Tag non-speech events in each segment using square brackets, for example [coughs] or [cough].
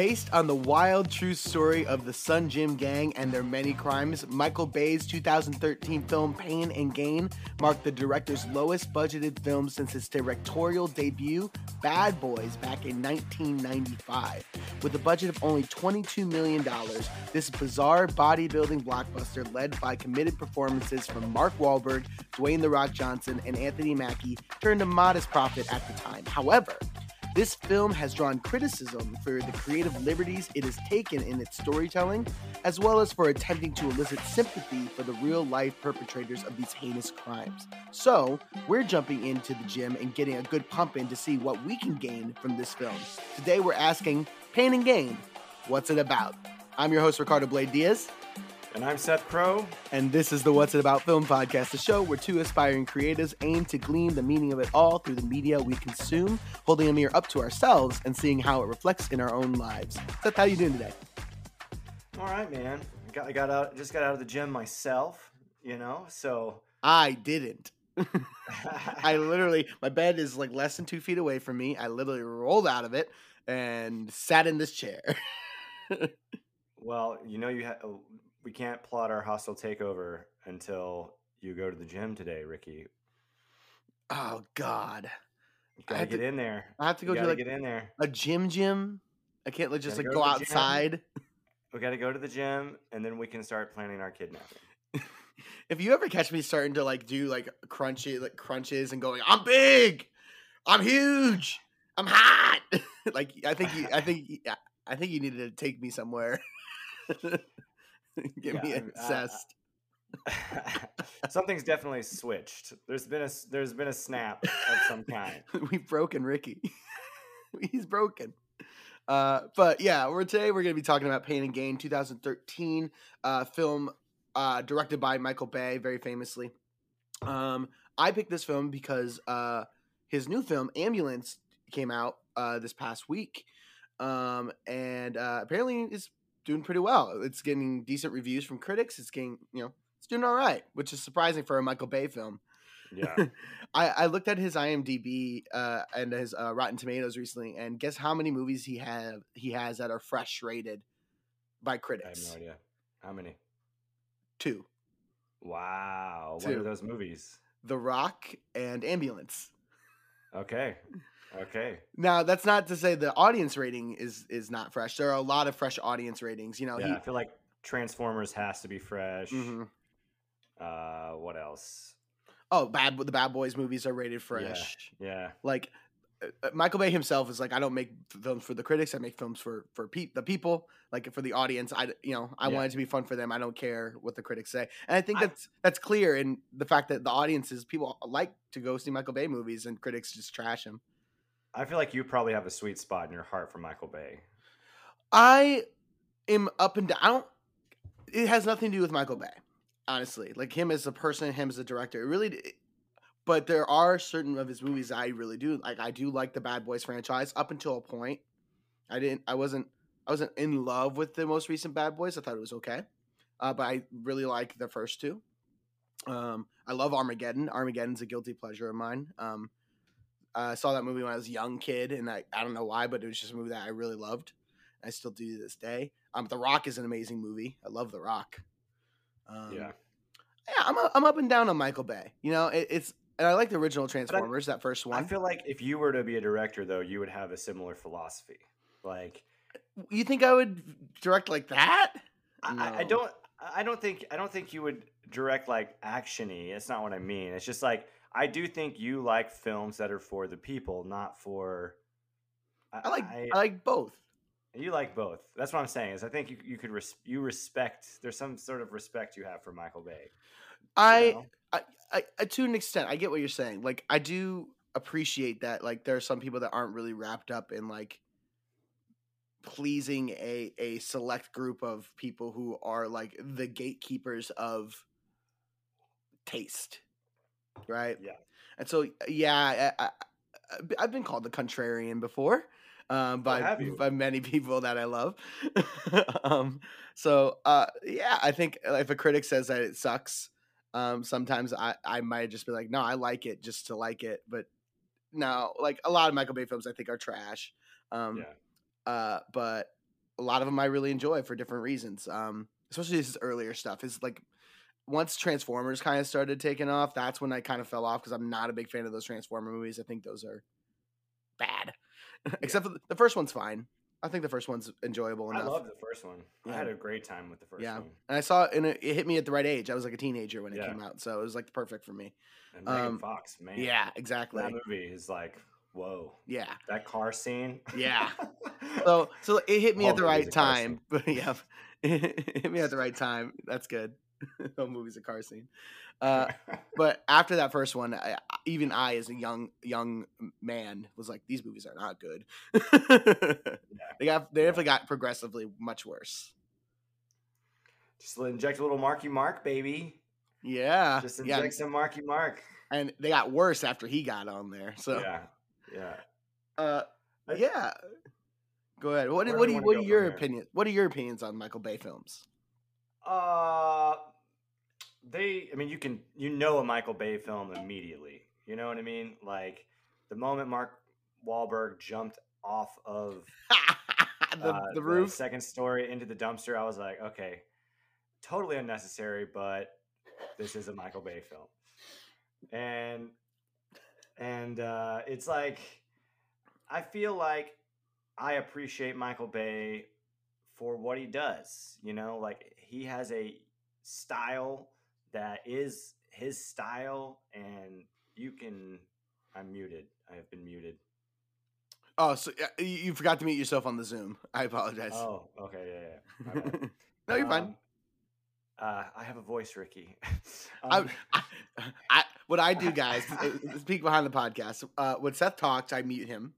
Based on the wild true story of the Sun Gym Gang and their many crimes, Michael Bay's 2013 film Pain and Gain marked the director's lowest budgeted film since his directorial debut, Bad Boys, back in 1995. With a budget of only $22 million, this bizarre bodybuilding blockbuster, led by committed performances from Mark Wahlberg, Dwayne The Rock Johnson, and Anthony Mackie, turned a modest profit at the time. However, this film has drawn criticism for the creative liberties it has taken in its storytelling, as well as for attempting to elicit sympathy for the real life perpetrators of these heinous crimes. So, we're jumping into the gym and getting a good pump in to see what we can gain from this film. Today, we're asking Pain and Gain, what's it about? I'm your host, Ricardo Blayde Diaz. And I'm Seth Crowe. And this is the What's It About Film podcast, the show where two aspiring creatives aim to glean the meaning of it all through the media we consume, holding a mirror up to ourselves and seeing how it reflects in our own lives. Seth, how you doing today? All right, man. I got, I got out, just got out of the gym myself, you know, so. I didn't. [laughs] [laughs] I literally, my bed is like less than two feet away from me. I literally rolled out of it and sat in this chair. [laughs] well, you know, you have we can't plot our hostile takeover until you go to the gym today, Ricky. Oh God. You gotta get to, in there. I have to go to like get in there. A gym gym. I can't like just like go, go outside. We gotta go to the gym and then we can start planning our kidnapping. [laughs] if you ever catch me starting to like do like crunchy like crunches and going, I'm big, I'm huge, I'm hot. [laughs] like I think you, I think I think you need to take me somewhere. [laughs] [laughs] Get yeah, me obsessed. Uh, [laughs] something's definitely switched. There's been a there's been a snap of some kind. [laughs] We've broken Ricky. He's broken. Uh, but yeah, we're today we're going to be talking about Pain and Gain, 2013 uh, film uh, directed by Michael Bay, very famously. Um, I picked this film because uh, his new film Ambulance came out uh, this past week, um, and uh, apparently is doing pretty well. It's getting decent reviews from critics. It's getting, you know, it's doing all right, which is surprising for a Michael Bay film. Yeah. [laughs] I, I looked at his IMDb uh, and his uh, Rotten Tomatoes recently, and guess how many movies he have he has that are fresh rated by critics? I have no idea. How many? Two. Wow. Two. What are those movies? The Rock and Ambulance. Okay. Okay. Now that's not to say the audience rating is is not fresh. There are a lot of fresh audience ratings. You know, yeah, he, I feel like Transformers has to be fresh. Mm-hmm. Uh, what else? Oh, bad the Bad Boys movies are rated fresh. Yeah. yeah. Like uh, uh, Michael Bay himself is like, I don't make films for the critics. I make films for for pe- the people, like for the audience. I you know I yeah. want it to be fun for them. I don't care what the critics say, and I think that's I, that's clear in the fact that the audiences people like to go see Michael Bay movies, and critics just trash him. I feel like you probably have a sweet spot in your heart for Michael Bay. I am up and down. I don't. It has nothing to do with Michael Bay, honestly. Like him as a person, him as a director. It really. But there are certain of his movies I really do like. I do like the Bad Boys franchise up until a point. I didn't. I wasn't. I wasn't in love with the most recent Bad Boys. I thought it was okay, uh, but I really like the first two. Um, I love Armageddon. Armageddon's a guilty pleasure of mine. Um, I saw that movie when I was a young kid, and I, I don't know why, but it was just a movie that I really loved. I still do to this day. Um, The Rock is an amazing movie. I love The Rock. Um, yeah, yeah, I'm a, I'm up and down on Michael Bay. You know, it, it's and I like the original Transformers, I, that first one. I feel like if you were to be a director, though, you would have a similar philosophy. Like, you think I would direct like that? No. I, I don't. I don't think. I don't think you would direct like actiony. It's not what I mean. It's just like I do think you like films that are for the people, not for. I, I like I, I, like both. You like both. That's what I'm saying. Is I think you you could res, you respect. There's some sort of respect you have for Michael Bay. I, I, I I to an extent I get what you're saying. Like I do appreciate that. Like there are some people that aren't really wrapped up in like pleasing a a select group of people who are like the gatekeepers of taste right? Yeah. And so, yeah, I, I, have been called the contrarian before um, oh, by by many [laughs] people that I love. [laughs] um, so, uh, yeah, I think if a critic says that it sucks, um, sometimes I, I might just be like, no, I like it just to like it. But no, like a lot of Michael Bay films, I think are trash. Um, yeah. Uh, but a lot of them I really enjoy for different reasons. Um, especially his earlier stuff. His like once Transformers kind of started taking off, that's when I kind of fell off because I'm not a big fan of those Transformer movies. I think those are bad. [laughs] Except for the, the first one's fine. I think the first one's enjoyable enough. I love the first one. Yeah. I had a great time with the first yeah, one. and I saw it, and it, it hit me at the right age. I was like a teenager when it Yeah. came out, so it was like perfect for me. And Megan Um, Fox, man. Yeah, exactly. That movie is like, whoa. Yeah. That car scene. Yeah. [laughs] So so it hit me at the right time. [laughs] But yeah, it hit me at the right time. That's good. [laughs] no movies a car scene. Uh, [laughs] but after that first one, I, even I, as a young young man, was like, these movies are not good. [laughs] They got they Yeah. definitely got progressively much worse. Just inject a little Marky Mark, baby. Yeah, Just yeah, inject some Marky Mark. and they got worse after he got on there. So Yeah. Yeah. uh, yeah. Go ahead. What Where do what do you, what are your opinions? What are your opinions on Michael Bay films? Uh they I mean you can you know a Michael Bay film immediately. You know what I mean? Like the moment Mark Wahlberg jumped off of [laughs] the uh, the roof. second story into the dumpster, I was like, okay, totally unnecessary, but this is a Michael Bay film. And and uh, it's like I feel like I appreciate Michael Bay for what he does. You know, like he has a style that is his style, and you can. I'm muted. I have been muted. Oh, so uh, you forgot to mute yourself on the Zoom. I apologize. Oh, okay, yeah, yeah. [laughs] No, you're fine. Um, uh, I have a voice, Ricky. [laughs] Um, [laughs] I, I, what I do, guys, uh, speak behind the podcast. Uh, when Seth talks, I mute him,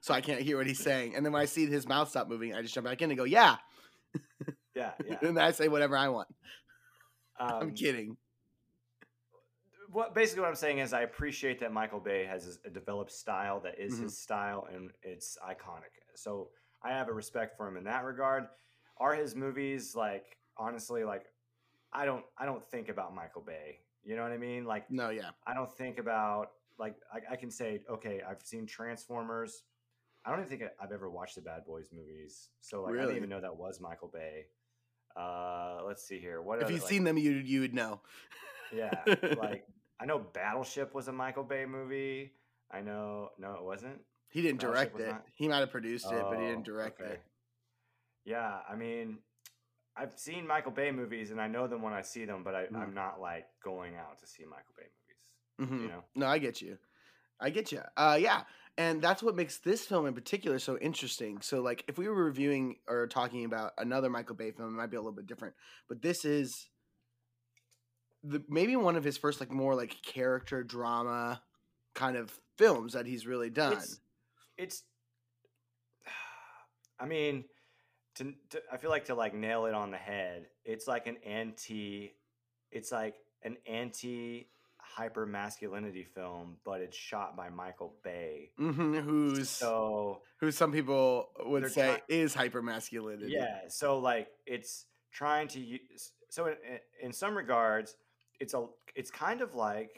so I can't hear what he's saying. And then when I see his mouth stop moving, I just jump back in and go, "Yeah," yeah, yeah. [laughs] and I say whatever I want. [laughs] Um, I'm kidding. what basically what I'm saying is I appreciate that Michael Bay has a developed style that is Mhm. his style and it's iconic. So I have a respect for him in that regard. Are his movies like honestly like I don't I don't think about Michael Bay. You know what I mean? Like No, yeah, I don't think about like I, I can say okay I've seen Transformers. I don't even think I- I've ever watched the Bad Boys movies. So like I Really? didn't even know that was Michael Bay. Uh, let's see here. What if you've like- seen them, you you would know. yeah, like [laughs] I know Battleship was a Michael Bay movie. I know no, it wasn't. He didn't Battleship direct it. not- He might have produced it, but he Oh, didn't direct okay. it. Yeah, I mean, I've seen Michael Bay movies and I know them when I see them, but I, Mm. I'm not like going out to see Michael Bay movies. Mhm. You know? No, I get you. I get you. Uh, yeah, and that's what makes this film in particular so interesting. So, like, if we were reviewing or talking about another Michael Bay film, it might be a little bit different. But this is the maybe one of his first, like, more like character drama kind of films that he's really done. It's, it's. [sighs] I mean, to, to I feel like to like nail it on the head. It's like an anti. It's like an anti hyper masculinity film, but it's shot by Michael Bay. hmm who's So who some people would say try- is hyper masculinity. yeah, so like it's trying to use. So in, in some regards, it's a it's kind of like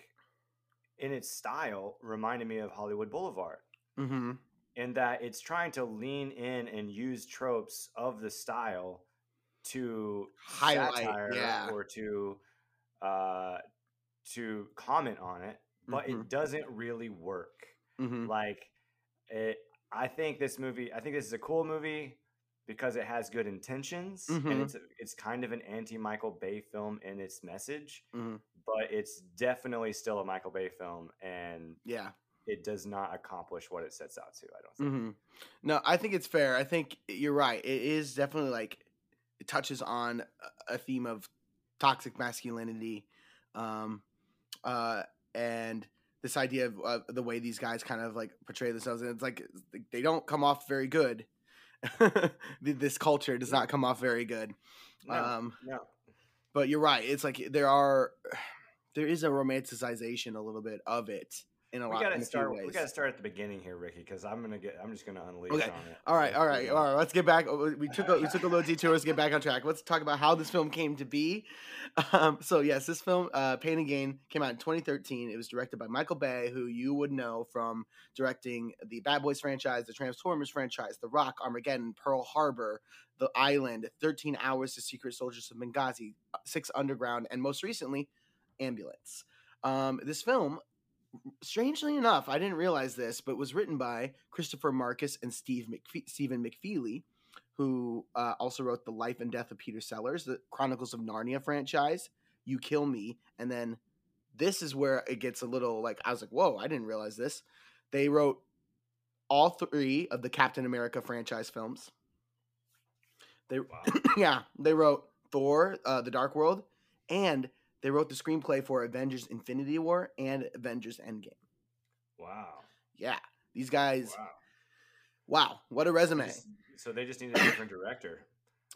in its style reminded me of Hollywood Boulevard. hmm in that it's trying to lean in and use tropes of the style to Highlight, yeah. or to uh to comment on it but Mhm. it doesn't really work hmm like it i think this movie i think this is a cool movie because it has good intentions Mhm. and it's it's kind of an anti michael bay film in its message Mhm. but it's definitely still a michael bay film and Yeah. it does not accomplish what it sets out to i don't think hmm No, I think it's fair. I think you're right. It is definitely like it touches on a- a theme of toxic masculinity, um, uh, and this idea of uh, the way these guys kind of like portray themselves, and it's like they don't come off very good. [laughs] this culture does not come off very good. no, Um, no. but you're right. It's like there are [sighs] there is a romanticization a little bit of it. In a we lot. gotta start. We gotta start at the beginning here, Ricky, because I'm gonna get. I'm just gonna unleash Okay. on it. All right, all right, all right. Let's get back. We took a, we took a little detour. Let's get back on track. Let's talk about how this film came to be. Um, so yes, this film, uh, Pain and Gain, came out in 2013. It was directed by Michael Bay, who you would know from directing the Bad Boys franchise, the Transformers franchise, The Rock, Armageddon, Pearl Harbor, The Island, 13 Hours to Secret Soldiers of Benghazi, Six Underground, and most recently, Ambulance. Um, this film strangely enough, I didn't realize this, but was written by Christopher Markus and Steve McFe- Stephen McFeely, who uh, also wrote The Life and Death of Peter Sellers, the Chronicles of Narnia franchise, You Kill Me, and then this is where it gets a little like I was like, whoa, I didn't realize this. They wrote all three of the Captain America franchise films. They Wow. [coughs] yeah, they wrote Thor: uh, The Dark World, and they wrote the screenplay for Avengers: Infinity War and Avengers: Endgame. Wow. Yeah, these guys. Wow. Wow, what a resume! so they just need a different director. [sighs]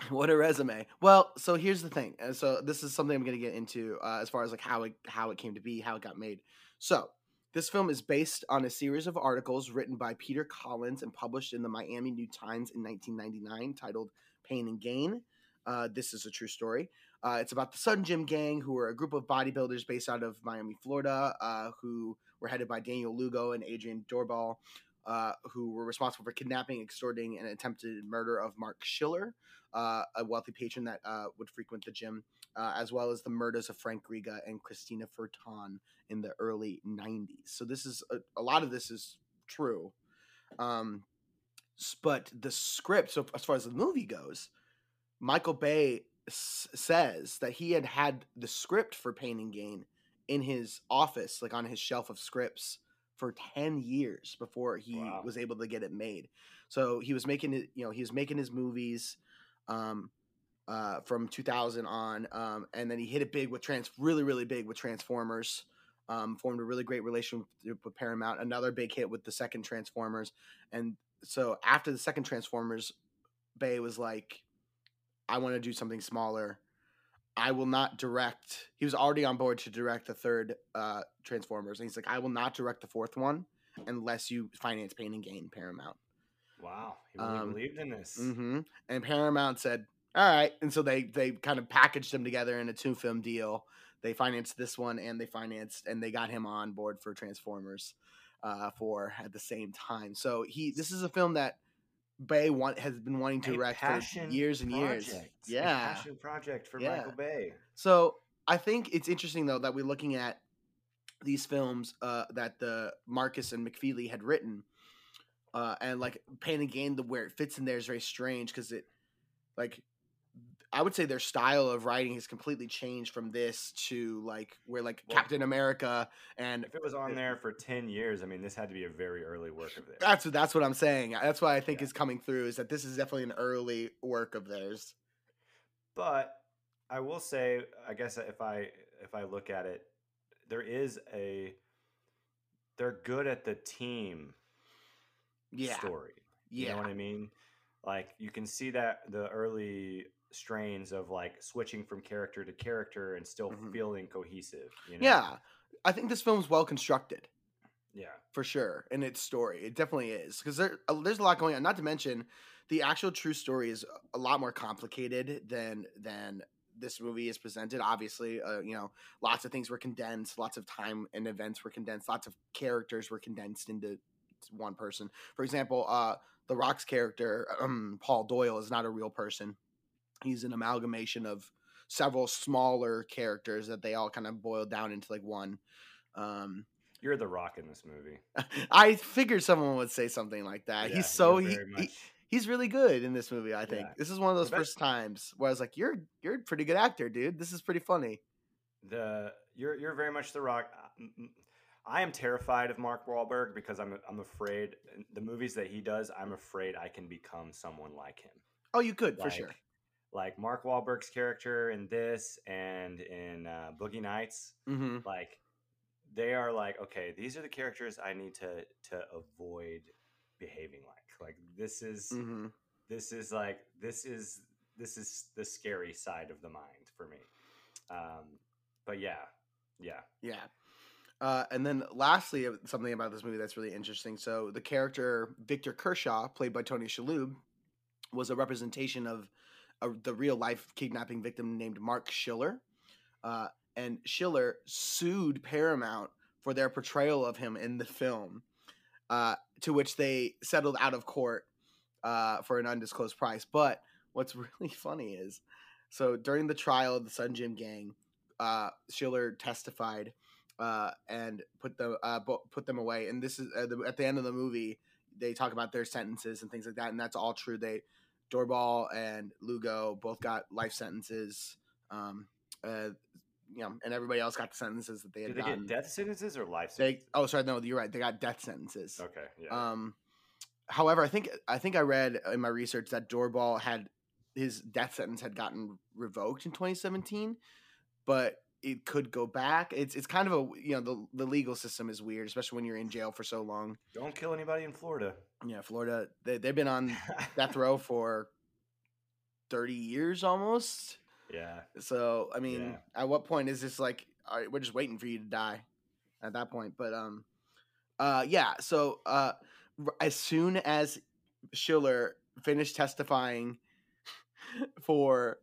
What a resume. Well, so here's the thing. And so this is something I'm going to get into uh, as far as like how it how it came to be, how it got made. So this film is based on a series of articles written by Peter Collins and published in the Miami New Times in 1999, titled "Pain and Gain." Uh, this is a true story. Uh, it's about the Sun Gym Gang, who are a group of bodybuilders based out of Miami, Florida, uh, who were headed by Daniel Lugo and Adrian Doorbal, uh, who were responsible for kidnapping, extorting, and attempted murder of Marc Schiller, uh, a wealthy patron that uh, would frequent the gym, uh, as well as the murders of Frank Riga and Christina Furton in the early 90s. So this is a, a lot of this is true. Um, but the script, so as far as the movie goes, Michael Bay s- says that he had had the script for Pain and Gain in his office, like on his shelf of scripts, for 10 years before he Wow. was able to get it made. So he was making it, you know, he was making his movies um, uh, from 2000 on, um, and then he hit it big with trans, really, really big with Transformers. Um, formed a really great relationship with Paramount. Another big hit with the second Transformers, and so after the second Transformers, Bay was like, "I want to do something smaller. I will not direct." He was already on board to direct the third uh, Transformers, and he's like, "I will not direct the fourth one unless you finance Pain and Gain, Paramount." Wow. He really Um, believed in this. hmm And Paramount said, "All right," and so they they kind of packaged them together in a two film deal. They financed this one, and they financed and they got him on board for Transformers uh, for at the same time. So he this is a film that Bay want has been wanting to A direct for years and years. project. A Yeah. passion project for Yeah. Michael Bay. So I think it's interesting though that we're looking at these films uh, that the Markus and McFeely had written, uh, and like Pain and Gain, the where it fits in there is very strange because it, like, I would say their style of writing has completely changed from this to like where like Well- Captain America and If it was on there for 10 years, I mean, this had to be a very early work of theirs. that's what that's what I'm saying. That's what I think Yeah. is coming through is that this is definitely an early work of theirs. But I will say, I guess if I if I look at it, there is a they're good at the team Yeah, story. yeah, You know what I mean? Like you can see that the early strains of like switching from character to character and still Mhm. feeling cohesive. You know? yeah. I think this film's well constructed. Yeah. for sure in its story it definitely is because there, uh, there's a lot going on not to mention the actual true story is a lot more complicated than than this movie is presented obviously uh, you know lots of things were condensed lots of time and events were condensed lots of characters were condensed into one person for example uh the rock's character um, [clears throat] paul doyle is not a real person he's an amalgamation of several smaller characters that they all kind of boiled down into like one um You're the rock in this movie. [laughs] I figured someone would say something like that. Yeah, he's so he, he he's really good in this movie. I think Yeah. this is one of those first times where I was like, "You're you're a pretty good actor, dude. This is pretty funny." the you're you're very much the rock. Uh. I am terrified of Mark Wahlberg because I'm I'm afraid the movies that he does. I'm afraid I can become someone like him. Oh, you could for sure. Like Mark Wahlberg's character in this and in uh, Boogie Nights, hmm like they are like, okay, these are the characters I need to to avoid behaving like. Like this is hmm this is like this is this is the scary side of the mind for me. Um, but yeah, yeah, Yeah. Uh, and then lastly, uh, something about this movie that's really interesting. So the character Victor Kershaw, played by Tony Shalhoub, was a representation of a, the real life kidnapping victim named Marc Schiller. Uh, and Schiller sued Paramount for their portrayal of him in the film, uh, to which they settled out of court uh, for an undisclosed price. But what's [laughs] really funny is, so during the trial of the Sun Gym Gang, uh, Schiller testified uh, and put them uh, put them away. And this is uh, the, at the end of the movie. They talk about their sentences and things like that, and that's all true. They Doorbal and Lugo both got life sentences. Um, uh, you know, and everybody else got the sentences that they had. Did they gotten. get death sentences or life They sentences? oh sorry no you're right they got death sentences. okay, yeah. Um, however, I think I think I read in my research that Doorbal had his death sentence had gotten revoked in 2017, but it could go back. It's it's kind of a you know the the legal system is weird, especially when you're in jail for so long. Don't kill anybody in Florida. Yeah, Florida they they've been on death [laughs] row for 30 years almost. yeah. So I mean, Yeah. at what point is this like? All right, we're just waiting for you to die at that point. But um, uh, yeah. So uh, as soon as Schiller finished testifying [laughs] for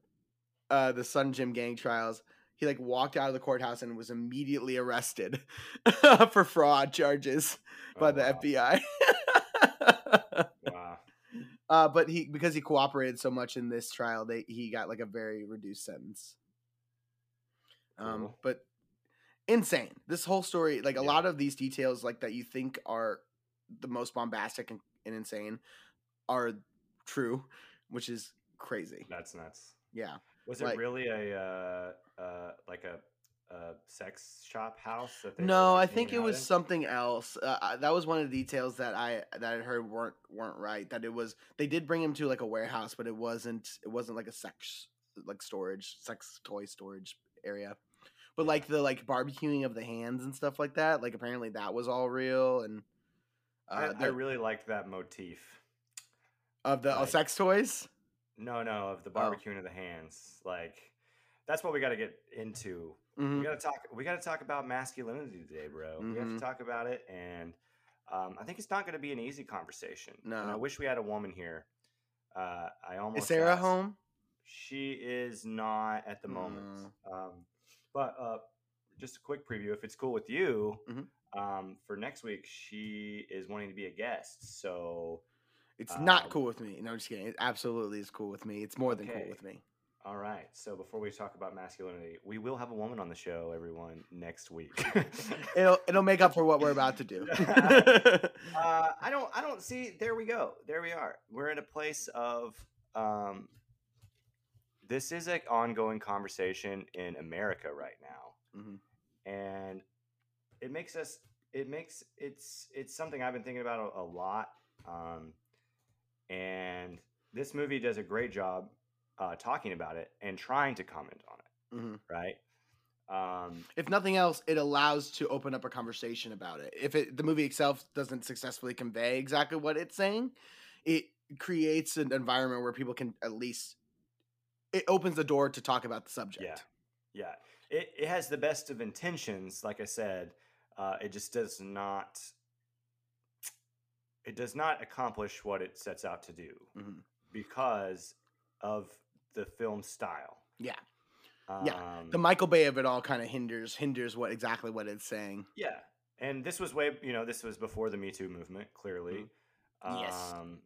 uh the Sun Gym gang trials, he like walked out of the courthouse and was immediately arrested [laughs] for fraud charges by Oh, the wow. FBI. Wow. Uh, but he because he cooperated so much in this trial, they he got like a very reduced sentence. Um, Cool. but insane. This whole story, like a Yeah. lot of these details, like that you think are the most bombastic and, and insane, are true, which is crazy. That's nuts. Yeah. Was it really a uh, uh, like a, a sex shop house? That they were, No, I think it was in? something else. Uh, that was one of the details that I that I heard weren't weren't right. That it was they did bring him to like a warehouse, but it wasn't it wasn't like a sex like storage sex toy storage area. But like the like barbecuing of the hands and stuff like that, like apparently that was all real and uh, I, I really liked that motif. of the like- sex toys. No, no, of the Oh. barbecuing of the hands. Like that's what we got to get into. Mhm. We got to talk. We got to talk about masculinity today, bro. We have to talk about it, and um, I think it's not going to be an easy conversation. And I wish we had a woman here. Uh, I almost Is Sarah asked- home? She is not at the moment. Um, but uh, just a quick preview, if it's cool with you, Mhm. um, for next week, she is wanting to be a guest. So, It's not Um, cool with me. No, I'm just kidding. It absolutely is cool with me. It's more than cool with me. All right. So, before we talk about masculinity, we will have a woman on the show, everyone, next week. [laughs] It'll it'll make up for what we're about to do. [laughs] uh, I don't. I don't see. There we go. There we are. We're in a place of. Um, this is an ongoing conversation in America right now. Mhm. and it makes us it makes it's it's something i've been thinking about a, a lot um and this movie does a great job uh talking about it and trying to comment on it Mhm. right um If nothing else, it allows to open up a conversation about it. If it, the movie itself doesn't successfully convey exactly what it's saying, it creates an environment where people can at least it opens the door to talk about the subject. yeah yeah it, it has the best of intentions like i said uh it just does not it does not accomplish what it sets out to do Mhm. because of the film style Yeah. um, Yeah, The Michael Bay of it all kind of hinders hinders what exactly what it's saying. Yeah, and this was way you know this was before the Me Too movement, clearly. Mm-hmm. Yes. Um,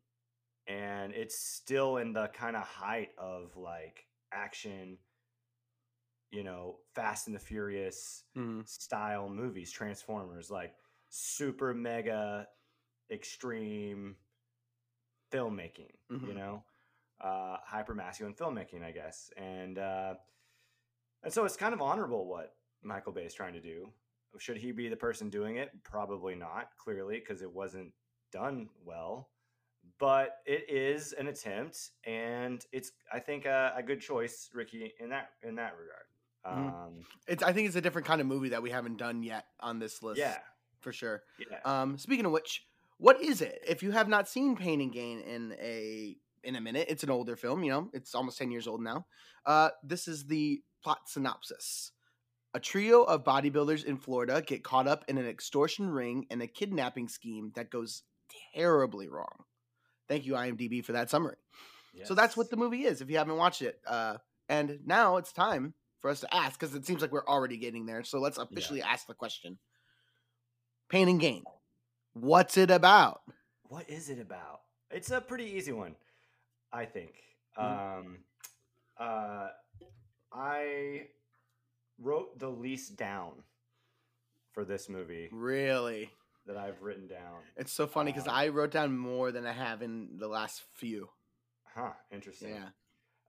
and it's still in the kind of height of like action, you know, Fast and the Furious Mhm. style movies, Transformers, like super mega extreme filmmaking, you Mhm. know, uh, hyper masculine filmmaking, I guess, and uh, and so it's kind of honorable what Michael Bay is trying to do. Should he be the person doing it? Probably not, clearly, because it wasn't done well. But it is an attempt, and it's I think a, a good choice, Ricky, in that in that regard. Mhm. Um, It's I think it's a different kind of movie that we haven't done yet on this list. yeah, for sure. yeah. Um, speaking of which, what is it? If you have not seen Pain and Gain in a in a minute, it's an older film. You know, it's almost ten years old now. Uh, this is the plot synopsis. A trio of bodybuilders in Florida get caught up in an extortion ring and a kidnapping scheme that goes terribly wrong. Thank you, IMDb, for that summary. So that's what the movie is if you haven't watched it. Uh, and now it's time for us to ask because it seems like we're already getting there. So let's officially ask the question Pain and Gain. What's it about? What is it about? It's a pretty easy one, I think. Mhm. Um, uh, I wrote the least down for this movie Really? that I've written down. It's so funny because Um, I wrote down more than I have in the last few. Huh, interesting. Yeah.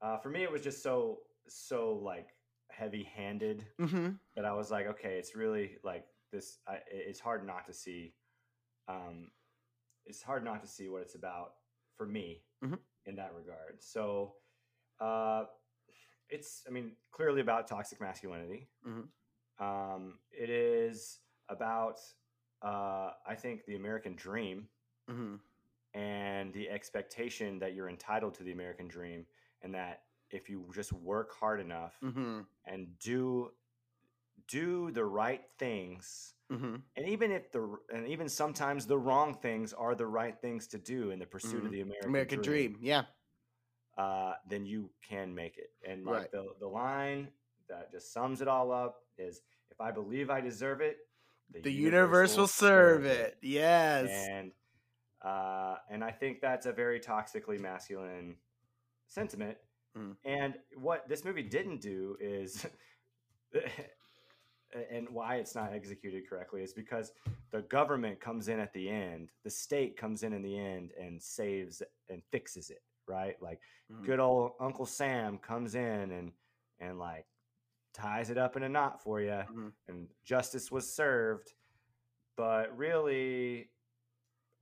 Uh, for me, it was just so so like heavy-handed Mm-hmm. that I was like, okay, it's really like this. I, it's hard not to see. Um, it's hard not to see what it's about for me Mhm. In that regard. So, uh, it's I mean clearly about toxic masculinity. Mhm. Um, it is about uh, I think the American dream Mm-hmm. and the expectation that you're entitled to the American dream, and that if you just work hard enough Mm-hmm. and do do the right things Mm-hmm. and even if the and even sometimes the wrong things are the right things to do in the pursuit Mhm. of the American, American Dream. Yeah. uh, then you can make it. And like Right. the the line that just sums it all up is if I believe I deserve it, The universe will serve it. Yes. And uh, and I think that's a very toxically masculine sentiment. Mhm. And what this movie didn't do is, [laughs] and why it's not executed correctly is because the government comes in at the end, the state comes in in the end and saves and fixes it, right? Like Mhm. good old Uncle Sam comes in and and like ties it up in a knot for you, Mhm. and justice was served. But really,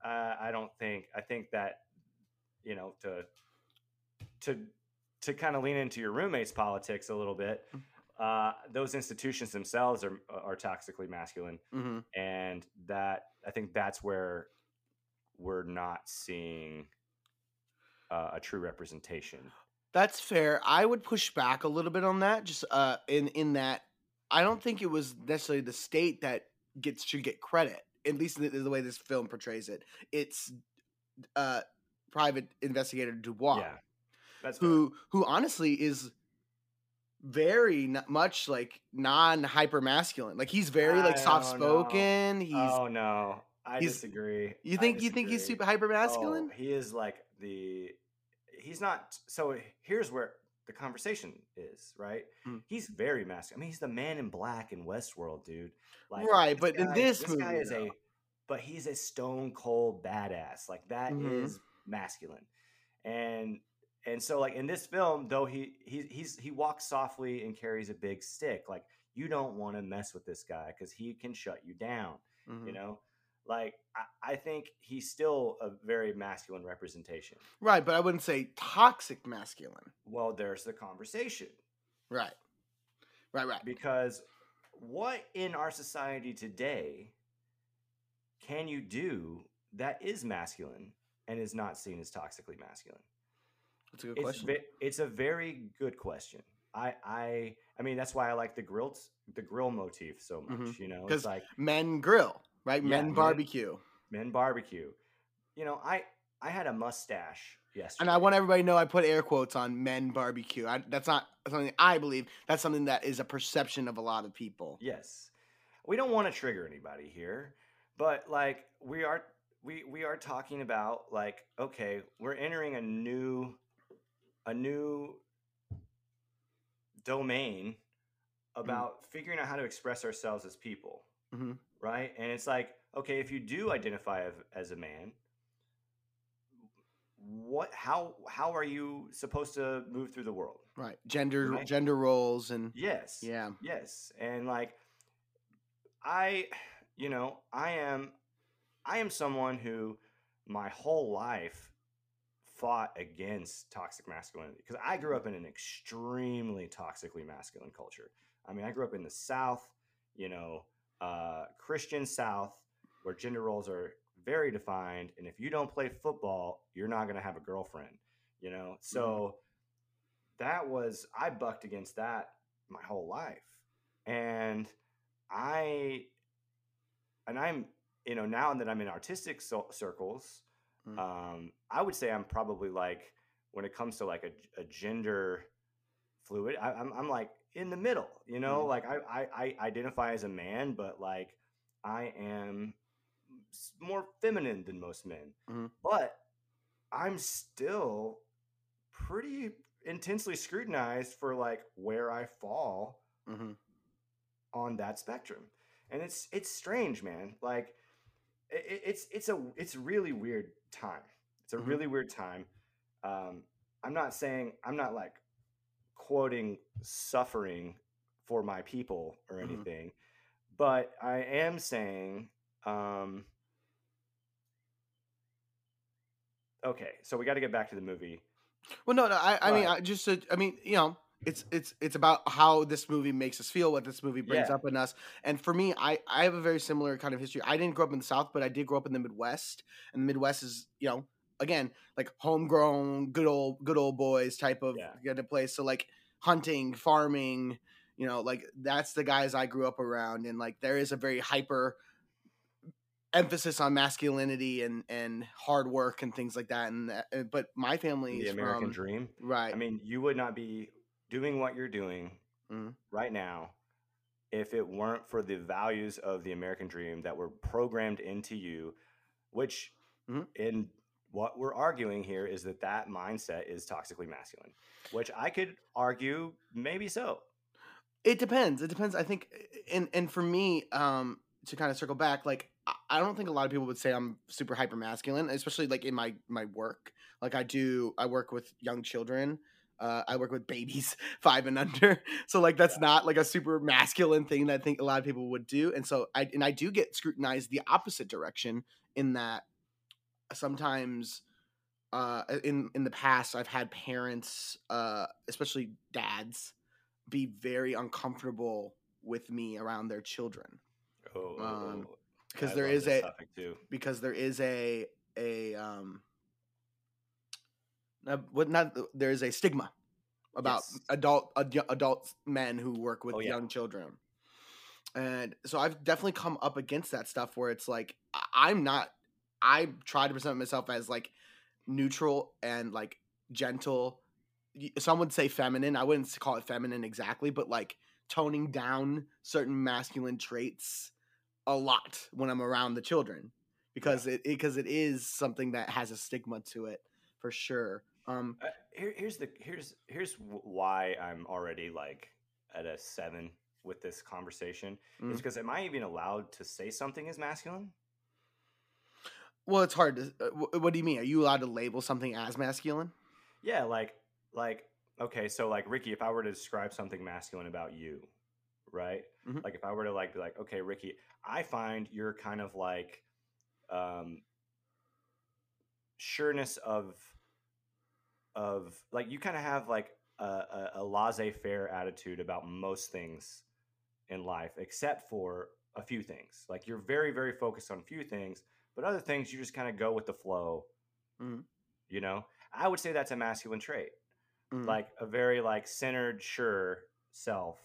uh, I don't think. I think that you know to to to kind of lean into your roommate's politics a little bit. Uh, those institutions themselves are are toxically masculine, Mm-hmm. and that I think that's where we're not seeing uh, a true representation. That's fair. I would push back a little bit on that. Just uh, in in that, I don't think it was necessarily the state that gets should get credit. At least the, the way this film portrays it, it's uh, private investigator Dubois, Yeah, that's fair. who who honestly is very n- much like non hyper masculine. Like he's very like soft spoken. He's oh no, I disagree. you think you think he's super hyper masculine? Oh, he is like the. He's not. So here's where the conversation is. Right. Mm. He's very masculine. I mean, he's the man in black in Westworld, dude. Like Right, but in this this guy movie, is a. But he's a stone cold badass. Like that is Mhm. masculine, and and so like in this film, though he he he's he walks softly and carries a big stick. Like you don't want to mess with this guy because he can shut you down Mhm. you know like I, I think he's still a very masculine representation Right, but I wouldn't say toxic masculine. well there's the conversation Right, right, right. because what in our society today can you do that is masculine and is not seen as toxically masculine That's a good it's, question. ve- it's a very good question i i i mean that's why i like the grill the grill motif so much Mhm. you know 'Cause it's like men grill, right? Yeah, men men- barbecue. men barbecue you know i i had a mustache yesterday And I want everybody to know I put air quotes on men barbecue. I, that's not something I believe. That's something that is a perception of a lot of people. Yes. We don't want to trigger anybody here, but like we are we we are talking about like okay, we're entering a new a new domain about figuring out how to express ourselves as people. Mhm. Right? And it's like, okay, if you do identify as, as a man, what how how are you supposed to move through the world? Right. Gender Right. gender roles and Yes. yeah. Yes, and like I, you know, I am, I am someone who my whole life fought against toxic masculinity because I grew up in an extremely toxically masculine culture. I mean, I grew up in the South, you know, uh, Christian South, where gender roles are very defined, and if you don't play football, you're not going to have a girlfriend, you know. So that was I bucked against that my whole life and I and I'm you know now that I'm in artistic so- circles, Mm. um, I would say I'm probably like when it comes to like a, a gender fluid, I, I'm I'm like in the middle. You know, Mhm. like I, I I identify as a man, but like I am more feminine than most men. Mhm. But I'm still pretty intensely scrutinized for like where I fall hmm on that spectrum and it's it's strange man like it's it's a it's really weird time it's a Mhm. really weird time um i'm not saying i'm not like quoting suffering for my people or Mhm. anything but i am saying um okay so we got to get back to the movie Well, no, no. I, I mean, I just, I mean, you know, it's it's it's about how this movie makes us feel, what this movie brings Yeah. up in us. And for me, I I have a very similar kind of history. I didn't grow up in the South, but I did grow up in the Midwest. And the Midwest is, you know, again, like homegrown, good old good old boys type of Yeah. kind of place. So like hunting, farming, you know, like that's the guys I grew up around. And like there is a very hyper emphasis on masculinity and and hard work and things like that. And that, uh, but my family the american from, dream right. I mean, you would not be doing what you're doing Mhm. right now if it weren't for the values of the American dream that were programmed into you, which Mhm. in what we're arguing here is that that mindset is toxically masculine, which I could argue maybe so. It depends. It depends. I think, and and for me, um, to kind of circle back, like I- I don't think a lot of people would say I'm super hyper masculine, especially like in my my work. Like I do, I work with young children. Uh, I work with babies [laughs] five and under, [laughs] so like that's not like a super masculine thing that I think a lot of people would do. And so I and I do get scrutinized the opposite direction in that sometimes uh in in the past I've had parents uh especially dads be very uncomfortable with me around their children Oh, oh, Um, oh. there is a- because there is a a um uh, what not there is a stigma about Yes. adult ad- adult men who work with Oh, yeah. young children. And so i've definitely come up against that stuff where it's like i'm not i try to present myself as like neutral and like gentle. Some would say feminine. I wouldn't call it feminine exactly but like toning down certain masculine traits a lot when i'm around the children because it because it is something that has a stigma to it for sure um Uh, here, here's the here's here's why I'm already like at a seven with this conversation. Mm. Is because am I even allowed to say something is masculine? well it's hard to uh, what do you mean are you allowed to label something as masculine Yeah, like like okay, so like Ricky, if I were to describe something masculine about you, right? Mhm. Like if I were to like be like, okay, Ricky, I find you're kind of like um sureness of of like you kind of have like a, a, a laissez-faire attitude about most things in life except for a few things like you're very very focused on a few things but other things you just kind of go with the flow Mhm. you know i would say that's a masculine trait Mm. like a very like centered sure self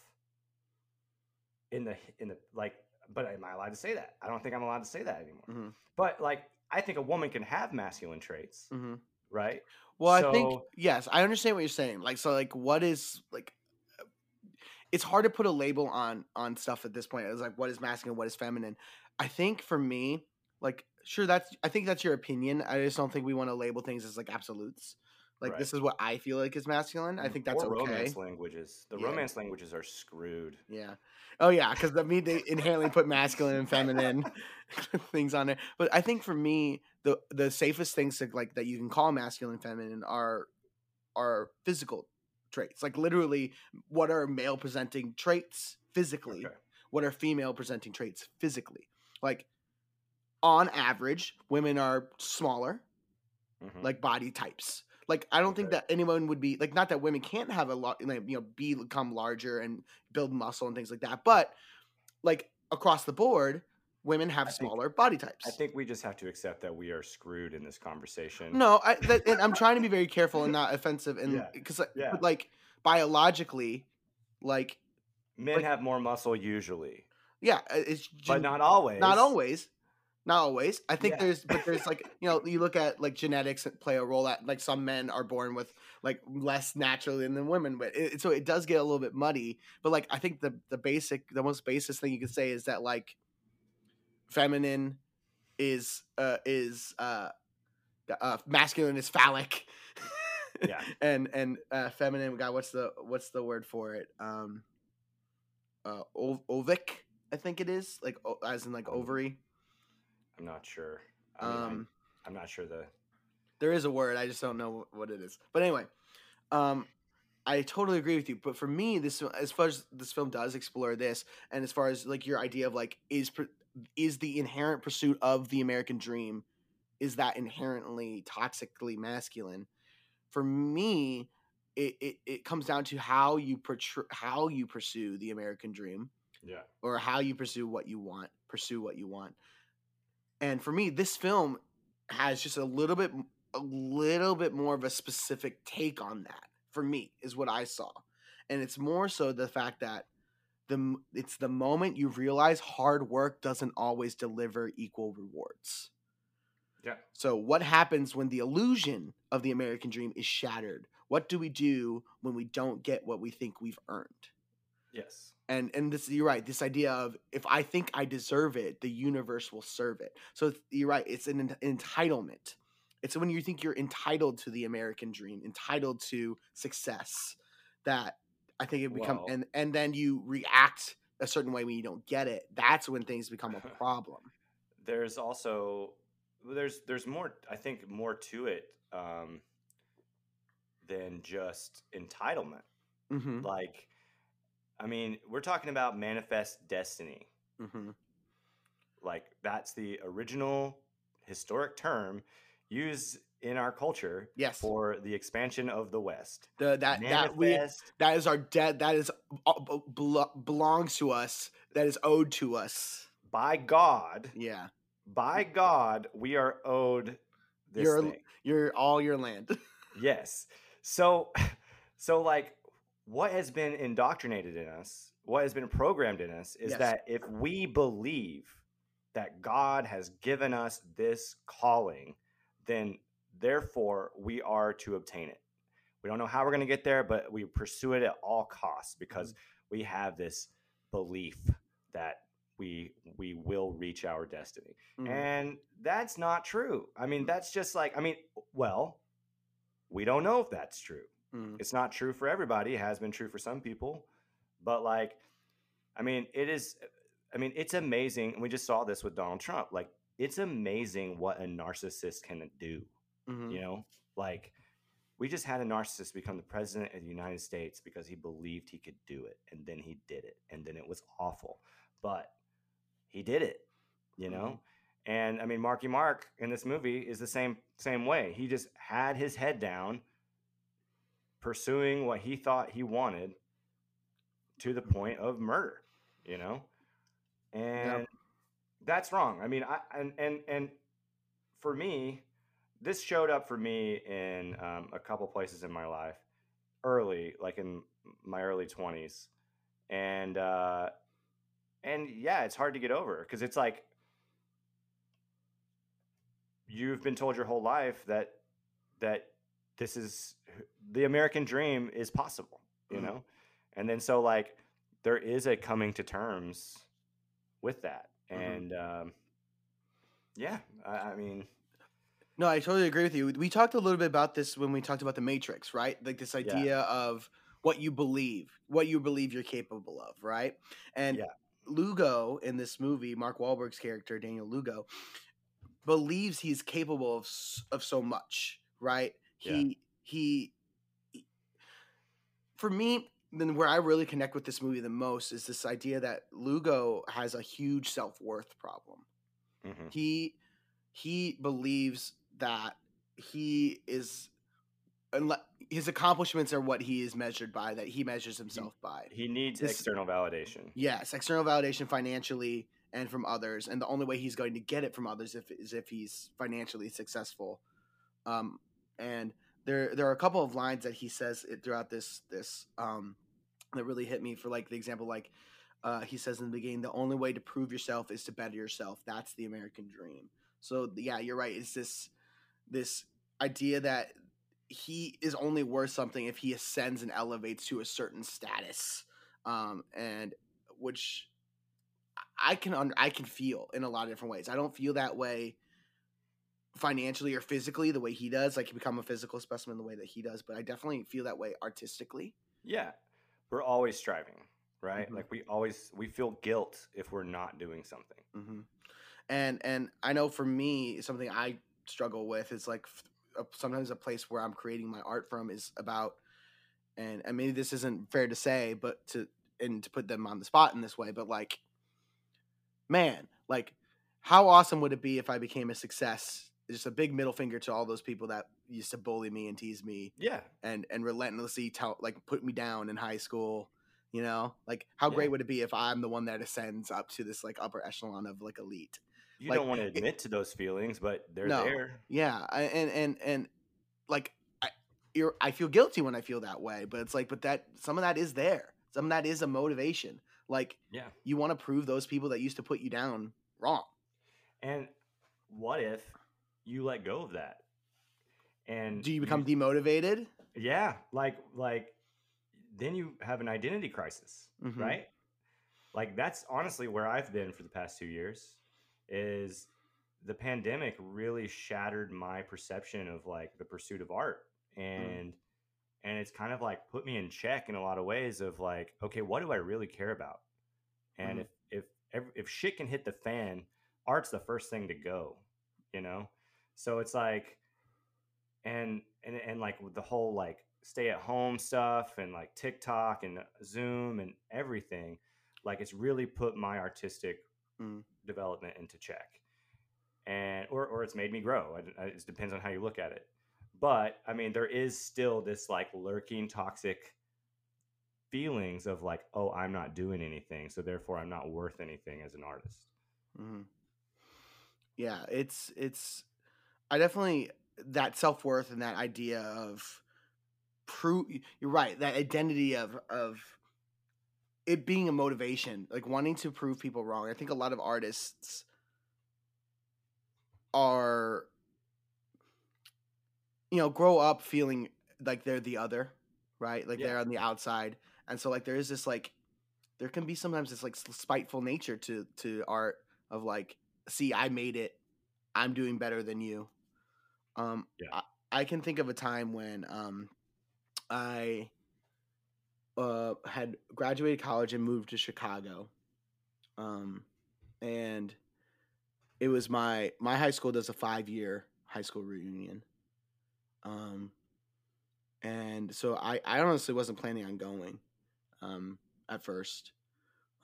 in the in the like but am i allowed to say that i don't think i'm allowed to say that anymore Mhm. but like i think a woman can have masculine traits Mhm. Right Well, I think yes, I understand what you're saying. Like, so, like, what is like? It's hard to put a label on on stuff at this point. It's like, what is masculine, what is feminine. I think for me, like, sure, that's I think that's your opinion. I just don't think we want to label things as like absolutes. Like, Right. this is what I feel like is masculine. I mm, think that's or okay. romance languages the Yeah. romance languages are screwed Yeah. Oh yeah, because I mean they inherently put masculine and feminine [laughs] [laughs] things on there. But I think for me, the the safest things to like that you can call masculine and feminine are are physical traits. Like literally, what are male presenting traits physically? Okay. What are female presenting traits physically? Like on average, women are smaller, Mhm. like body types. Like I don't think that anyone would be like not that women can't have a lot, like, you know, be become larger and build muscle and things like that, but like across the board, women have I think- smaller body types. i think we just have to accept that we are screwed in this conversation no, I that, and I'm trying to be very careful and [laughs] not offensive, and because Yeah. but like biologically, like men But- have more muscle usually, Yeah, it's but not always. not always. Not always. I think Yeah. there's, but there's like [laughs] you know, you look at like genetics play a role. At like some men are born with like less naturally than women, but it, so it does get a little bit muddy. But like I think the the basic, the most basic thing you could say is that like feminine is uh is uh, uh masculine is phallic. [laughs] Yeah. and and uh feminine god what's the what's the word for it um uh ov- ovic i think it is like o- as in like ovary I'm not sure. I mean, um I'm, I'm not sure the. there is a word i just don't know what it is but anyway um i totally agree with you but for me this as far as this film does explore this and as far as like your idea of like is is the inherent pursuit of the american dream is that inherently toxically masculine for me it, it, it comes down to how you portray, how you pursue the american dream Yeah. or how you pursue what you want, pursue what you want. And for me, this film has just a little bit a little bit more of a specific take on that. For me, is what I saw. And it's more so the fact that the it's the moment you realize hard work doesn't always deliver equal rewards. Yeah. So what happens when the illusion of the American dream is shattered? What do we do when we don't get what we think we've earned? Yes. and and this you're right this idea of if i think i deserve it the universe will serve it so you're right it's an en- entitlement it's when you think you're entitled to the american dream entitled to success that i think it become and and then you react a certain way when you don't get it that's when things become a [laughs] problem There's also there's there's more. I think more to it um, than just entitlement. mm-hmm, Like, I mean, we're talking about manifest destiny. mm-hmm. Like that's the original historic term used in our culture yes for the expansion of the West. the, that that we that is our debt that is uh, belo- belongs to us that is owed to us by God, yeah by God, we are owed this You're- thing. you're all your land [laughs] Yes. So, [sighs] so like, what has been indoctrinated in us, what has been programmed in us, is Yes. that if we believe that God has given us this calling, then therefore we are to obtain it. We don't know how we're going to get there, but we pursue it at all costs because we have this belief that we we will reach our destiny. Mhm. And that's not true. I mean, that's just like, I mean, well, we don't know if that's true. Mhm. It's not true for everybody. It has been true for some people. But like, I mean, it is, I mean, it's amazing. And we just saw this with Donald Trump. Like, it's amazing what a narcissist can do. Mhm. You know, like, we just had a narcissist become the president of the United States because he believed he could do it. And then he did it. And then it was awful. But he did it, you know? And I mean, Marky Mark in this movie is the same same way. He just had his head down, pursuing what he thought he wanted to the point of murder, you know? And that's wrong. I mean, I and and and for me, this showed up for me in um, a couple places in my life, early, like in my early twenties, and uh, and yeah, it's hard to get over because it's like you've been told your whole life that that this is the American dream is possible, you Mhm. know, and then so like there is a coming to terms with that, Mhm. and um, yeah, I, I mean, No, I totally agree with you. We talked a little bit about this when we talked about the Matrix, right? Like this idea of what you believe, what you believe you're capable of, right? And Yeah. Lugo in this movie, Mark Wahlberg's character Daniel Lugo, believes he's capable of of so much, right? Yeah. He he. For me, then where I really connect with this movie the most is this idea that Lugo has a huge self worth problem mhm. he he believes that he is his accomplishments are what he is measured by that he measures himself by. he needs This- external validation. yes external validation financially and from others and the only way he's going to get it from others if, is if he's financially successful. Um and there there are a couple of lines that he says it throughout this this um that really hit me for like the example like uh, he says in the beginning the only way to prove yourself is to better yourself. That's the american dream. So yeah you're right it's this this idea that he is only worth something if he ascends and elevates to a certain status um and which i can under i can feel in a lot of different ways i don't feel that way financially or physically the way he does like become a physical specimen the way that he does but i definitely feel that way artistically Yeah. We're always striving, right? Mhm. Like we always we feel guilt if we're not doing something. hmm And and I know for me, something I struggle with is like sometimes a place where I'm creating my art from is about, and and maybe this isn't fair to say, but to and to put them on the spot in this way, but like, man, like, how awesome would it be if I became a success? Just a big middle finger to all those people that used to bully me and tease me Yeah. and and relentlessly tell like put me down in high school you know like how Yeah. great would it be if i'm the one that ascends up to this like upper echelon of like elite You Like, don't want to it- admit to those feelings, but they're No. there. yeah I, and and and like i you're i feel guilty when i feel that way but it's like but that some of that is there some of that is a motivation like Yeah. you want to prove those people that used to put you down wrong And what if you let go of that? And do you become demotivated yeah, like like then you have an identity crisis, Mhm. right? Like that's honestly where I've been for the past 2 years is the pandemic really shattered my perception of like the pursuit of art and and it's kind of like put me in check in a lot of ways of like okay what do i really care about and Mhm. if if if shit can hit the fan art's the first thing to go you know so it's like and and and like the whole like stay at home stuff and like tiktok and zoom and everything like it's really put my artistic Mm. Development into check and or or it's made me grow it, depends on how you look at it but i mean there is still this like lurking toxic feelings of like oh i'm not doing anything so therefore i'm not worth anything as an artist hmm Yeah, it's it's. I definitely that self worth and that idea of prove. You're right. That identity of of it being a motivation, like wanting to prove people wrong. I think a lot of artists are, you know, grow up feeling like they're the other, right? Like Yeah. they're on the outside, and so like there is this like, there can be sometimes this like spiteful nature to to art of like see i made it i'm doing better than you um Yeah. I, I can think of a time when um i uh had graduated college and moved to chicago um and it was my my high school does a five year high school reunion um and so i i honestly wasn't planning on going um at first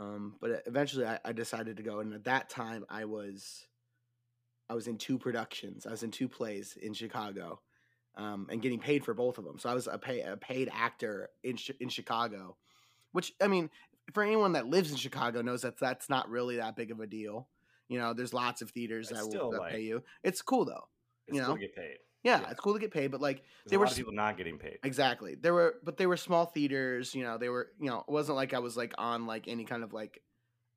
um, but eventually I, I decided to go, and at that time I was, I was in two productions. I was in two plays in Chicago, um, and getting paid for both of them. So I was a, pay, a paid actor in in Chicago, which I mean, for anyone that lives in Chicago knows that that's not really that big of a deal. You know, there's lots of theaters It's that will that like- pay you. It's cool though. it's You cool know? to get paid Yeah, Yeah. it's cool to get paid, but like there's were lot of people not getting paid Exactly. There were, but they were small theaters. You know, they were. You know, it wasn't like I was like on like any kind of like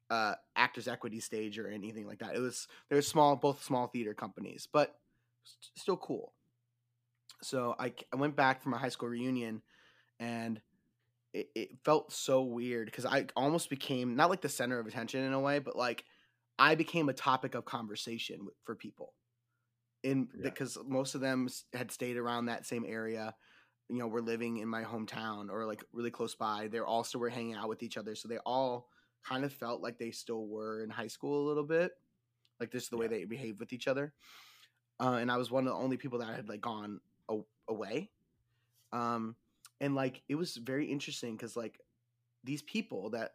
uh actors equity stage or anything like that. It was they were small, both small theater companies, but st- still cool. So I, I went back for my high school reunion, and it, it felt so weird because I almost became not like the center of attention in a way, but like I became a topic of conversation for people. In Yeah. because most of them had stayed around that same area, you know, were living in my hometown or like really close by. They all still were hanging out with each other, so they all kind of felt like they still were in high school a little bit, like this is the way they behave with each other. Uh, and I was one of the only people that had like gone away. Um, and like it was very interesting because like these people that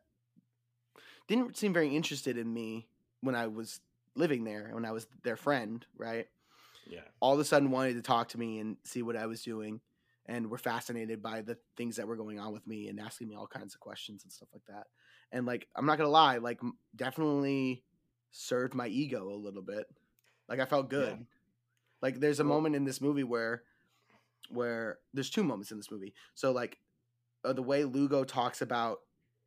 didn't seem very interested in me when I was living there, when I was their friend, right? yeah all of a sudden wanted to talk to me and see what I was doing and were fascinated by the things that were going on with me and asking me all kinds of questions and stuff like that. And like I'm not going to lie, like definitely served my ego a little bit. Like I felt good. Yeah. Like there's a moment in this movie where where there's two moments in this movie. So like uh, the way Lugo talks about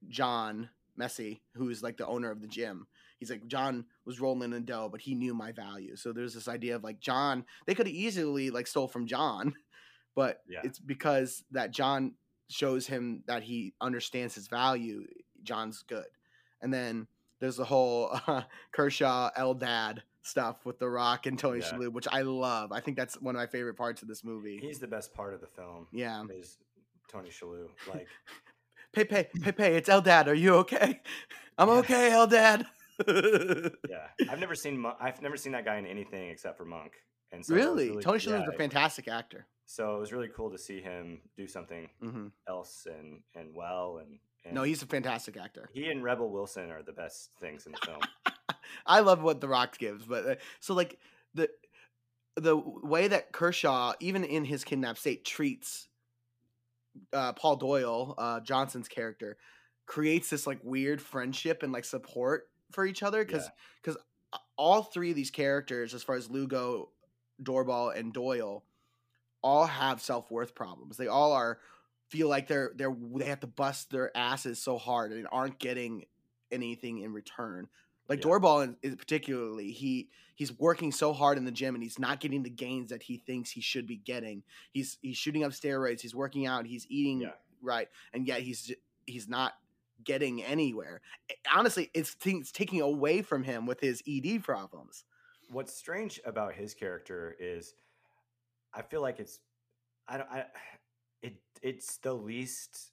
John Mese, who is like the owner of the gym. He's like John was rolling in dough, but he knew my value. So there's this idea of like John. They could have easily like stole from John, [laughs] but Yeah. it's because that John shows him that he understands his value. John's good, and then there's the whole uh, [laughs] Kershaw Eldad stuff with The Rock and Tony Yeah. Shalhoub, which I love. I think that's one of my favorite parts of this movie. He's the best part of the film. yeah. Is Tony Shalhoub like? [laughs] Pepe, Pepe, it's Eldad. Are you okay? [laughs] I'm Yeah. okay, Eldad. [laughs] Yeah, I've never seen Mon- I've never seen that guy in anything except for Monk. And so was really? Tony Shalhoub's yeah, a fantastic actor. So it was really cool to see him do something hmm else and and well and, and No, he's a fantastic actor. he and Rebel Wilson are the best things in the film. I love what The Rock gives, but uh, so like the the way that Kershaw, even in his kidnapped state, treats uh, Paul Doyle, uh, Johnson's character, creates this like weird friendship and like support for each other because Yeah. because all three of these characters, as far as Lugo, Doorbal, and Doyle, all have self worth problems. They all are feel like they're they're they have to bust their asses so hard and aren't getting anything in return. Like Yeah. Doorbal, in, in particularly, he he's working so hard in the gym and he's not getting the gains that he thinks he should be getting. He's he's shooting up steroids. He's working out. He's eating Yeah. right, and yet he's he's not getting anywhere. Honestly, it's, t- it's taking away from him with his ED problems. What's strange about his character is, I feel like it's, I don't, I, [sighs] it, it's the least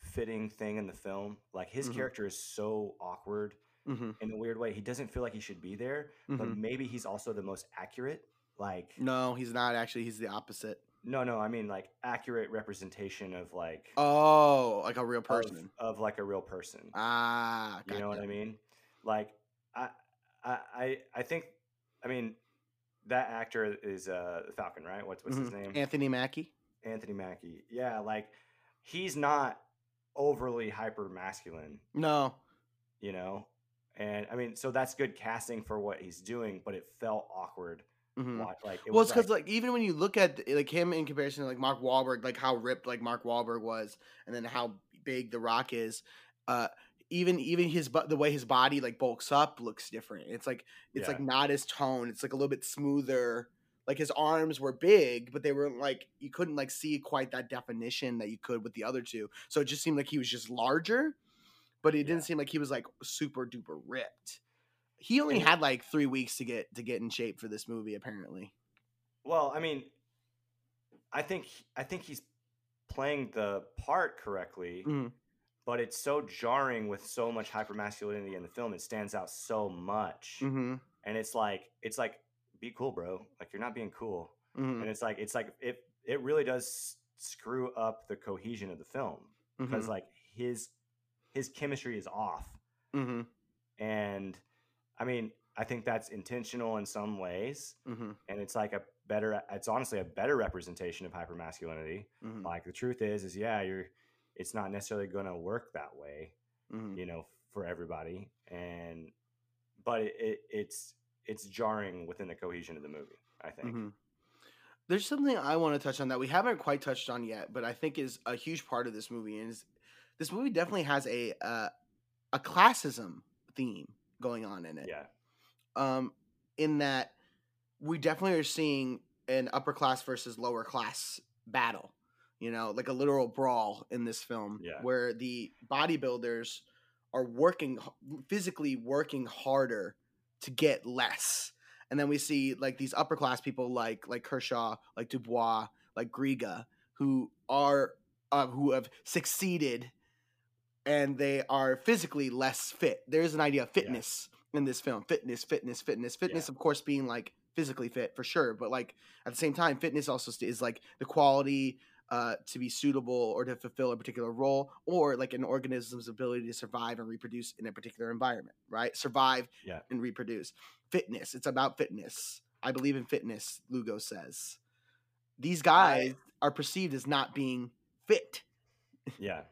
fitting thing in the film. Like his Mhm. character is so awkward hmm in a weird way. He doesn't feel like he should be there, but hmm maybe he's also the most accurate. Like, No, he's not actually. He's the opposite. no, no, I mean like accurate representation of like Oh, like a real person. of, like a real person. Ah, You know what. I mean? Like I I I think I mean that actor is uh Falcon, right? What's what's his Mhm. name? Anthony Mackie. Anthony Mackie. Yeah, like he's not overly hyper masculine, No. you know? And I mean, so that's good casting for what he's doing, but it felt awkward. hmm wa- Like it Well, was it's because like even when you look at like him in comparison to like Mark Wahlberg, like how ripped like Mark Wahlberg was, and then how big The Rock is, uh, even even his bu- the way his body like bulks up looks different. It's like it's like not as toned. It's like a little bit smoother. Like his arms were big, but they were like you couldn't like see quite that definition that you could with the other two. So it just seemed like he was just larger, but it didn't seem like he was like super duper ripped. He only had like three weeks to get to get in shape for this movie, apparently. Well, I mean, I think I think he's playing the part correctly, Mhm. but it's so jarring with so much hypermasculinity in the film. It stands out so much, Mm-hmm. and it's like it's like be cool, bro. Like you're not being cool, Mm-hmm. and it's like it's like it it really does screw up the cohesion of the film because like his his chemistry is off, Mm-hmm. and I mean I think that's intentional in some ways, Mm-hmm. and it's like a better it's honestly a better representation of hypermasculinity Mm-hmm. like the truth is is yeah you're it's not necessarily going to work that way Mm-hmm. you know for everybody and but it, it it's it's jarring within the cohesion of the movie i think Mm-hmm. There's something I want to touch on that we haven't quite touched on yet, but I think is a huge part of this movie, and is this movie definitely has a uh, a classism theme going on in it. yeah um, in that we definitely are seeing an upper class versus lower class battle. You know, like a literal brawl in this film, Yeah. where the bodybuilders are working physically working harder to get less, and then we see like these upper class people like like Kershaw, like Dubois, like Griga, who are uh, who have succeeded and they are physically less fit. There's an idea of fitness in this film. Fitness, fitness, fitness, fitness. Of course, being like physically fit for sure, but like at the same time, fitness also is like the quality uh, to be suitable or to fulfill a particular role, or like an organism's ability to survive and reproduce in a particular environment. Right? Survive Yeah. and reproduce. Fitness. It's about fitness. I believe in fitness. Lugo says. These guys are perceived as not being fit. yeah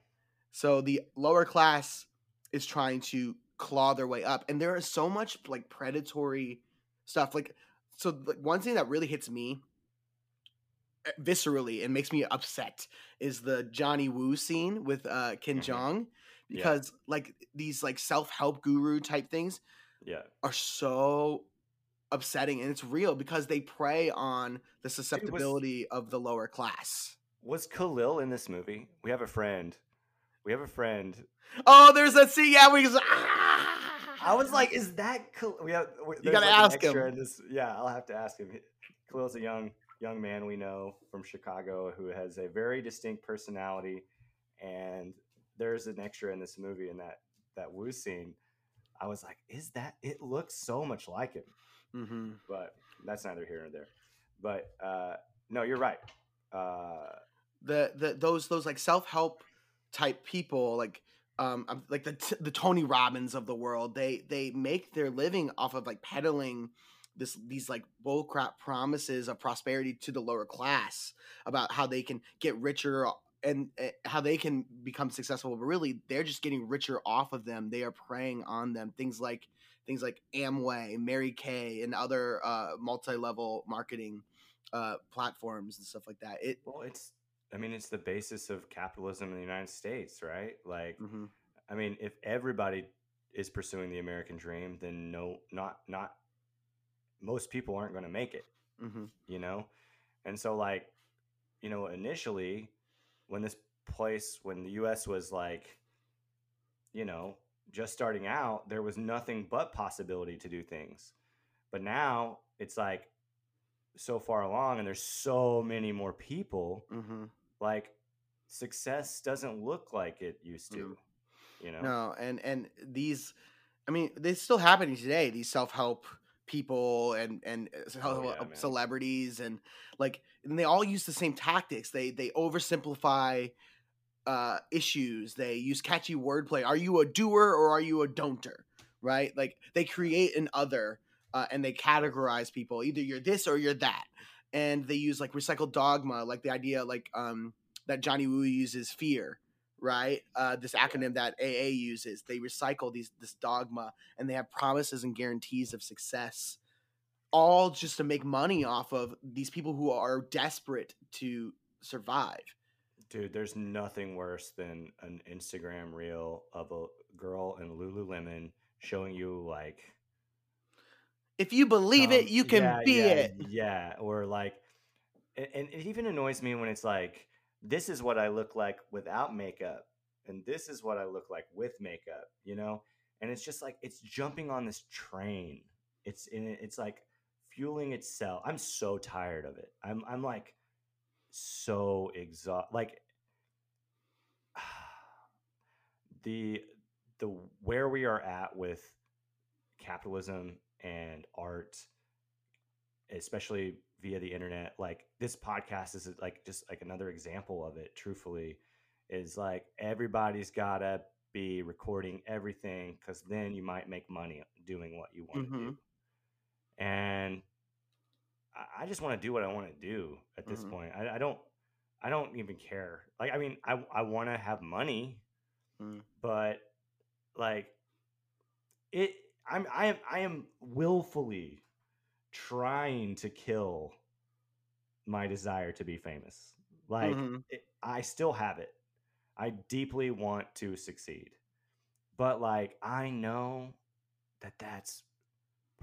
So the lower class is trying to claw their way up, and there is so much like predatory stuff. Like, so like one thing that really hits me viscerally and makes me upset is the Johnny Wu scene with uh Ken Mhm. Jeong Yeah. because like these like self-help guru type things Yeah. are so upsetting and it's real because they prey on the susceptibility of the lower class. Was Khalil in this movie? We have a friend. We have a friend. Oh, there's that scene. Yeah, we. Ah! I was like, is that Khal- we have? You gotta like, ask him. This, yeah, I'll have to ask him. Khalil's a young young man we know from Chicago who has a very distinct personality, and there's an extra in this movie in that that Wu scene. I was like, is that? It looks so much like him, Mhm. but that's neither here nor there. But uh, no, you're right. Uh, the the those those like self help type people like um like the the Tony Robbins of the world they they make their living off of like peddling this these like bullcrap promises of prosperity to the lower class about how they can get richer and uh, how they can become successful but really they're just getting richer off of them they are preying on them things like things like Amway Mary Kay and other uh multi-level marketing uh platforms and stuff like that it well, it's. I mean, it's the basis of capitalism in the United States, right? Like, mhm. I mean, if everybody is pursuing the American dream, then no, not not most people aren't going to make it, Mm-hmm. you know. And so, like, you know, initially, when this place, when the U.S. was like, you know, just starting out, there was nothing but possibility to do things. But now it's like so far along, and there's so many more people. Mm-hmm. Like, success doesn't look like it used to. You know. No, and and these, I mean, they're still happening today. These self help people and and uh, Oh, yeah, uh, man. celebrities and like, and they all use the same tactics. They they oversimplify uh issues. They use catchy wordplay. Are you a doer or are you a don'ter? Right? Like they create an other uh, and they categorize people. Either you're this or you're that. And they use like recycled dogma, like the idea like um that Johnny Wu uses fear, right? Uh, this acronym that AA uses. They recycle these this dogma and they have promises and guarantees of success, all just to make money off of these people who are desperate to survive. Dude, there's nothing worse than an Instagram reel of a girl in Lululemon showing you like If you believe it, um, you can yeah, be yeah, it. Yeah, or like and, and it even annoys me when it's like this is what I look like without makeup and this is what I look like with makeup, you know? And it's just like it's jumping on this train. It's in it's like fueling itself. I'm so tired of it. I'm I'm like so exhausted. Like [sighs] the the where we are at with capitalism and art especially via the internet like this podcast is like just like another example of it truthfully is like everybody's gotta be recording everything because then you might make money doing what you want to do and I- just want to do what i want to do at this Mhm. point I, I don't i don't even care like i mean i, I want to have money Mm. but like it i'm i am i am willfully trying to kill my desire to be famous like Mhm. it, i still have it i deeply want to succeed but like i know that that's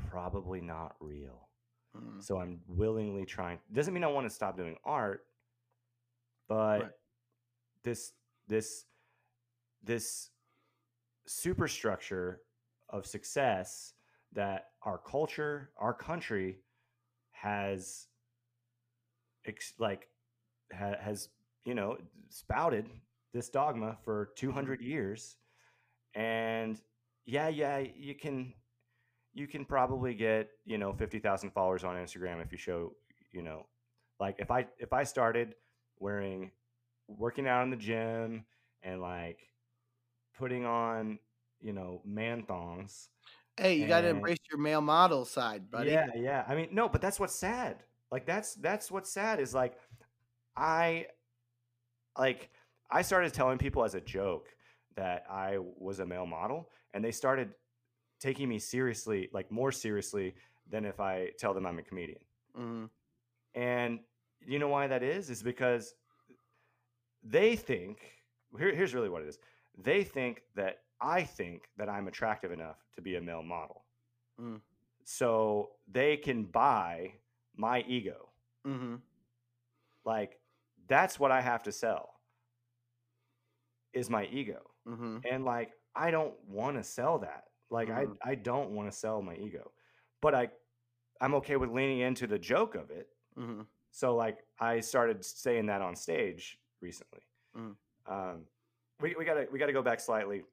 probably not real Mhm. so i'm willingly trying doesn't mean i want to stop doing art but Right. this this this superstructure of success that our culture our country has ex- like ha- has you know spouted this dogma for 200 mm-hmm. years. And yeah yeah you can you can probably get you know 50,000 followers on Instagram if you show you know like if I if I started wearing working out in the gym and like putting on you know man thongs Hey, you got to embrace your male model side, buddy. yeah, yeah. I mean, no, but that's what's sad. Like that's that's what's sad is like I like I started telling people as a joke that I was a male model and they started taking me seriously, like more seriously than if I tell them I'm a comedian. Mhm. And you know why that is? Is because they think here, here's really what it is. They think that I think that I'm attractive enough to be a male model. Mm. So they can buy my ego. Mm-hmm. Like that's what I have to sell is my ego. Mm-hmm. And like I don't want to sell that. Like Mhm. I I don't want to sell my ego. But I I'm okay with leaning into the joke of it. Mm-hmm. So like I started saying that on stage recently. Mhm. Um, we we gotta we gotta go back slightly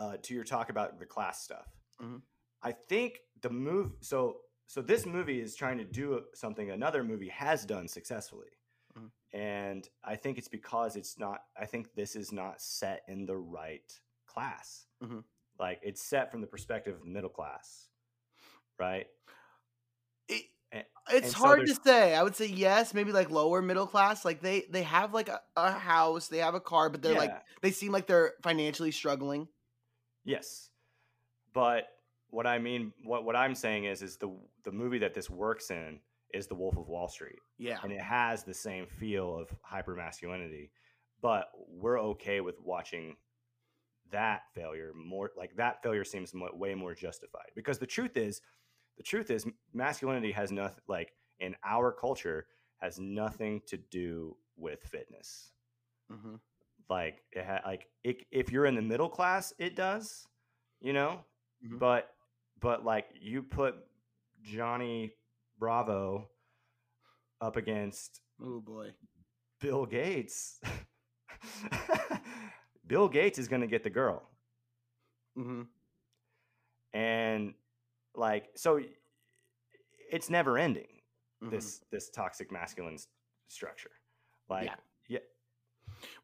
uh, to your talk about the class stuff. Mhm. I think the move so so this movie is trying to do something another movie has done successfully. Mhm. And I think it's because it's not I think this is not set in the right class. Mhm. Like it's set from the perspective of the middle class. Right? It, And- it's and so hard to say. I would say yes, maybe like lower middle class. Like they they have like a, a house, they have a car, but they're like they seem like they're financially struggling. Yes, but what I mean, what what I'm saying is, is the the movie that this works in is The Wolf of Wall Street, Yeah. and it has the same feel of hyper masculinity, but we're okay with watching that failure more. Like that failure seems way more justified because the truth is, the truth is, masculinity has nothing like in our culture has nothing to do with fitness Mm-hmm. Like it ha- like it, if you're in the middle class it does you know Mhm. but but like you put johnny bravo up against Oh boy. bill gates [laughs] bill gates is going to get the girl Mm-hmm. and like so it's never ending Mm-hmm. this this toxic masculine s- structure like Yeah.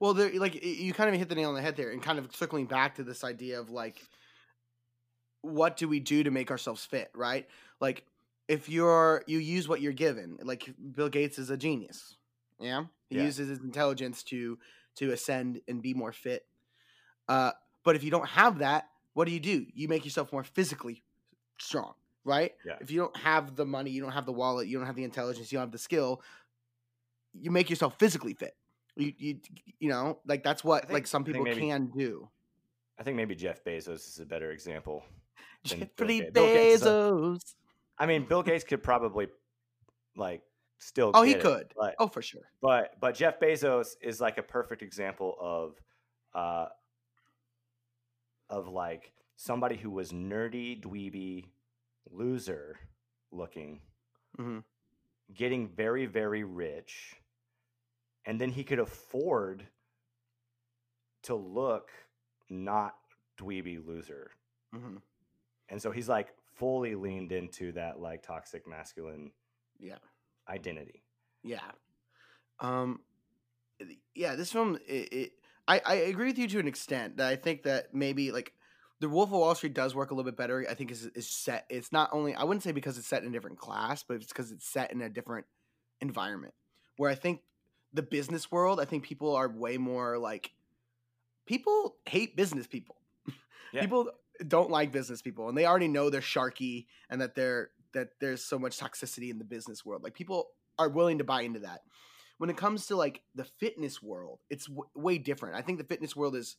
Well, there, like you kind of hit the nail on the head there, and kind of circling back to this idea of like, what do we do to make ourselves fit, right? Like, if you're you use what you're given, like Bill Gates is a genius, yeah, he Yeah. uses his intelligence to to ascend and be more fit. Uh, but if you don't have that, what do you do? You make yourself more physically strong, right? Yeah. If you don't have the money, you don't have the wallet, you don't have the intelligence, you don't have the skill, you make yourself physically fit. You you you know, like that's what think- like some people maybe- can do. i think maybe jeff bezos is a better example [laughs] Jeffrey. Bill Gates Bezos. I mean, Bill Gates could probably like still. Oh, he it, could. but Oh, for sure. but but Jeff Bezos is like a perfect example of uh of like somebody who was nerdy, dweeby, loser looking, Mhm. getting very very rich, and then he could afford to look not dweeby loser hmm and so he's like fully leaned into that like toxic masculine Yeah. identity Yeah. Um. Yeah, this film. It, it. I I agree with you to an extent that I think that maybe like. The Wolf of Wall Street does work a little bit better. I think is is set. It's not only I wouldn't say because it's set in a different class, but it's because it's set in a different environment. Where I think the business world, I think people are way more like people hate business people. Yeah. People don't like business people, and they already know they're sharky and that they're that there's so much toxicity in the business world. Like people are willing to buy into that. When it comes to like the fitness world, it's w- way different. I think the fitness world is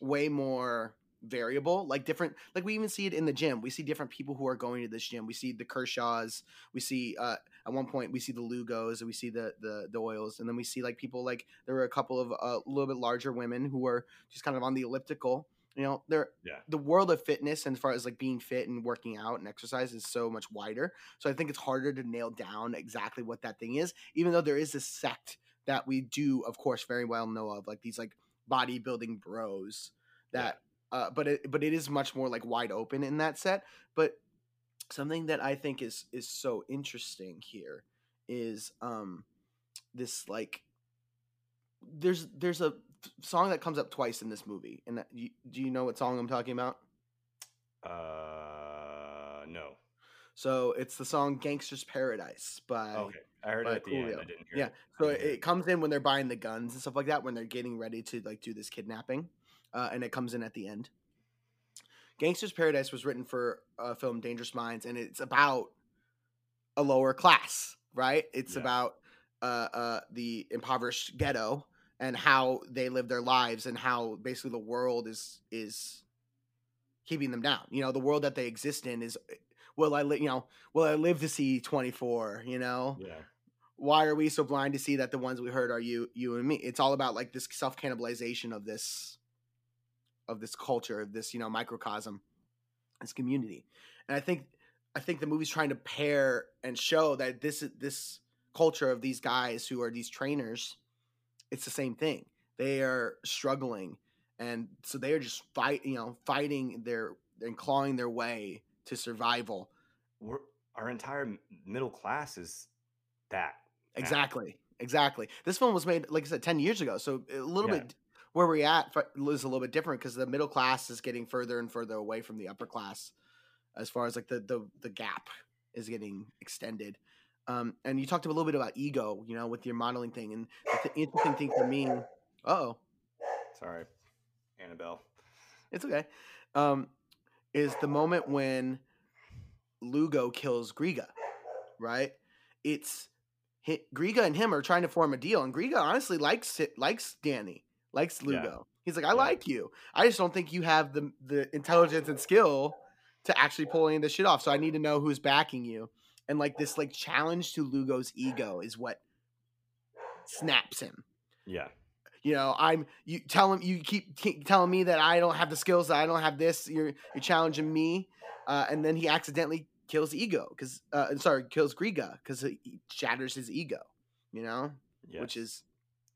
way more variable like different like we even see it in the gym. We see different people who are going to this gym. We see the kershaws. We see uh at one point we see the lugos and we see the the the oils and then we see like people like there were a couple of uh, a little bit larger women who were just kind of on the elliptical. You know they're Yeah. the world of fitness and as far as like being fit and working out and exercise is so much wider. So i think it's harder to nail down exactly what that thing is even though there is a sect that we do of course very well know of like these like bodybuilding bros that uh, but it but it is much more like wide open in that set. But something that I think is is so interesting here is um this like there's there's a song that comes up twice in this movie, and that, you, do you know what song I'm talking about? uh no So it's the song "Gangster's Paradise" by okay i heard it at the end i didn't hear Yeah, it So I it, didn't hear it comes in when they're buying the guns and stuff like that, when they're getting ready to like do this kidnapping, uh, and it comes in at the end. Gangster's Paradise was written for a film Dangerous Minds, and it's about a lower class, right? It's Yeah. about uh, uh, the impoverished ghetto and how they live their lives and how basically the world is is keeping them down. You know, the world that they exist in is will I li- you know, will I live to see 24, you know? Yeah. Why are we so blind to see that the ones we hurt are you you and me? It's all about like this self-cannibalization of this of this culture, of this, you know, microcosm, this community. And I think I think the movie's trying to pair and show that this this culture of these guys who are these trainers, it's the same thing. They are struggling, and so they are just fight, you know, fighting their and clawing their way to survival. We're, our entire middle class is that. Exactly, exactly. This film was made, like I said, ten years ago, so a little Yeah. bit where we're at is a little bit different because the middle class is getting further and further away from the upper class, as far as like the the the gap is getting extended. Um, and you talked a little bit about ego, you know, with your modeling thing, and the th- interesting thing for me, oh, Sorry, Annabelle. it's okay, um, is the moment when Lugo kills Griga, right? It's Griga and him are trying to form a deal, and Griga honestly likes it, likes Danny, likes Yeah. Lugo. He's like, I Yeah. like you. I just don't think you have the the intelligence and skill to actually pull any of this shit off. So I need to know who's backing you. And like this like challenge to Lugo's ego is what snaps him. Yeah. You know, I'm you tell him you keep, keep telling me that I don't have the skills, that I don't have this. You're you're challenging me, uh, and then he accidentally kills ego because uh, sorry kills Griga because he shatters his ego. You know, which is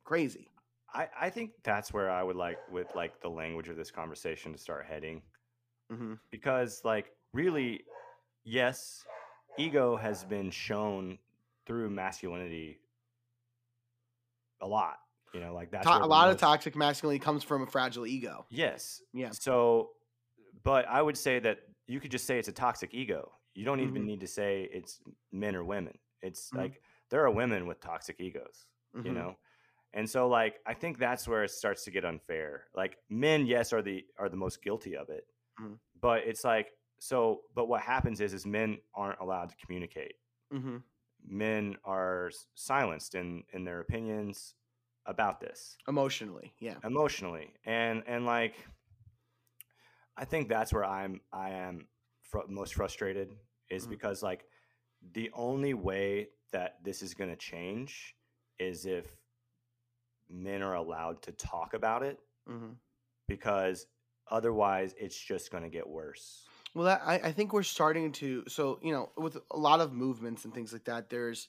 crazy. I, I think that's where I would like with like the language of this conversation to start heading hmm because like really yes ego has been shown through masculinity a lot you know like that's To- a lot of toxic masculinity comes from a fragile ego. yes Yeah. so but i would say that you could just say it's a toxic ego you don't even Mhm. need to say it's men or women it's Mhm. like there are women with toxic egos you Mhm. know and so like i think that's where it starts to get unfair like men yes are the are the most guilty of it Mhm. but it's like so but what happens is is men aren't allowed to communicate hmm men are silenced in in their opinions about this emotionally. Yeah. emotionally and and like i think that's where i'm i am fr- most frustrated is Mhm. because like the only way that this is going to change is if men are allowed to talk about it hmm because otherwise it's just going to get worse Well, that, I, I think we're starting to. So, you know, with a lot of movements and things like that, there's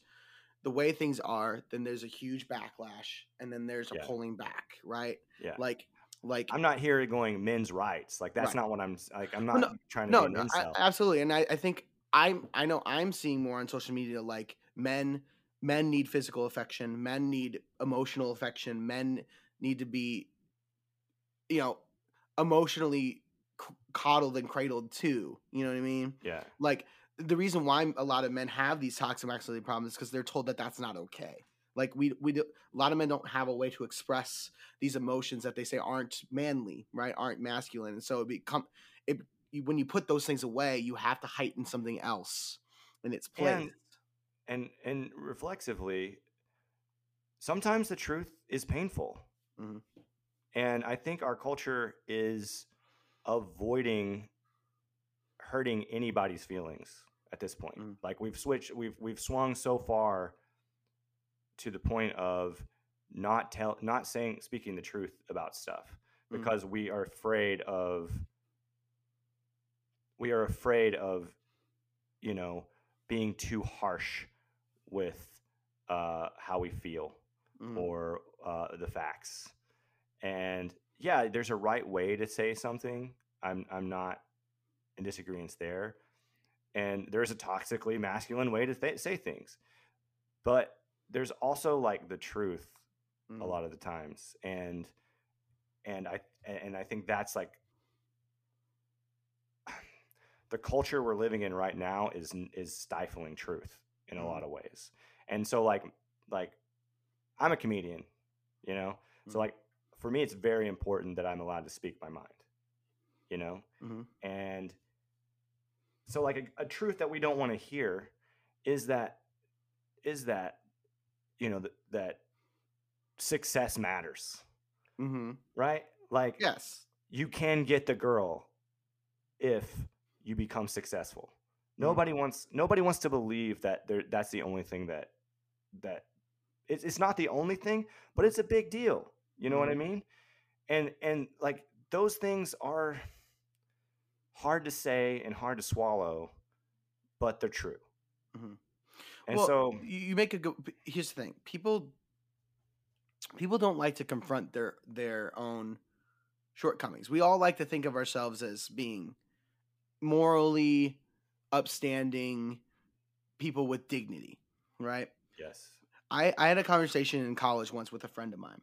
the way things are, then there's a huge backlash, and then there's a Yeah. pulling back, right? yeah Like, like, i'm not here going men's rights like that's Right. not what i'm like i'm not no- trying to no, no I, absolutely. And I, I think I'm, I know I'm seeing more on social media like men, men need physical affection, men need emotional affection, men need to be, you know, emotionally c- coddled and cradled too. You know what I mean? yeah like the reason why a lot of men have these toxic masculinity problems is because they're told that that's not okay. Like we we do, a lot of men don't have a way to express these emotions that they say aren't manly, right? Aren't masculine, and so it become it when you put those things away, you have to heighten something else in its place. And and reflexively sometimes the truth is painful Mhm. and i think our culture is avoiding hurting anybody's feelings at this point Mhm. like we've switched we've we've swung so far to the point of not tell not saying speaking the truth about stuff Mhm. because we are afraid of we are afraid of you know being too harsh with uh, how we feel Mhm. or uh, the facts. And yeah, there's a right way to say something. I'm I'm not in disagreement there. And there's a toxically masculine way to th- say things. But there's also like the truth a Mhm. lot of the times and and I and I think that's like [sighs] the culture we're living in right now is is stifling truth in a Mhm. lot of ways. And so like like I'm a comedian, you know? Mhm. So like for me it's very important that I'm allowed to speak my mind. You know? Mhm. And so like a, a truth that we don't want to hear is that is that you know that, that success matters Mm-hmm. right like Yes. you can get the girl if you become successful. Nobody wants nobody wants to believe that there that's the only thing that that it's, it's not the only thing but it's a big deal you know what i mean and and like those things are hard to say and hard to swallow but they're true Mhm. and Well, so you you make a good. Here's the thing: people, people don't like to confront their their own shortcomings. We all like to think of ourselves as being morally upstanding people with dignity, right? yes I, I had a conversation in college once with a friend of mine.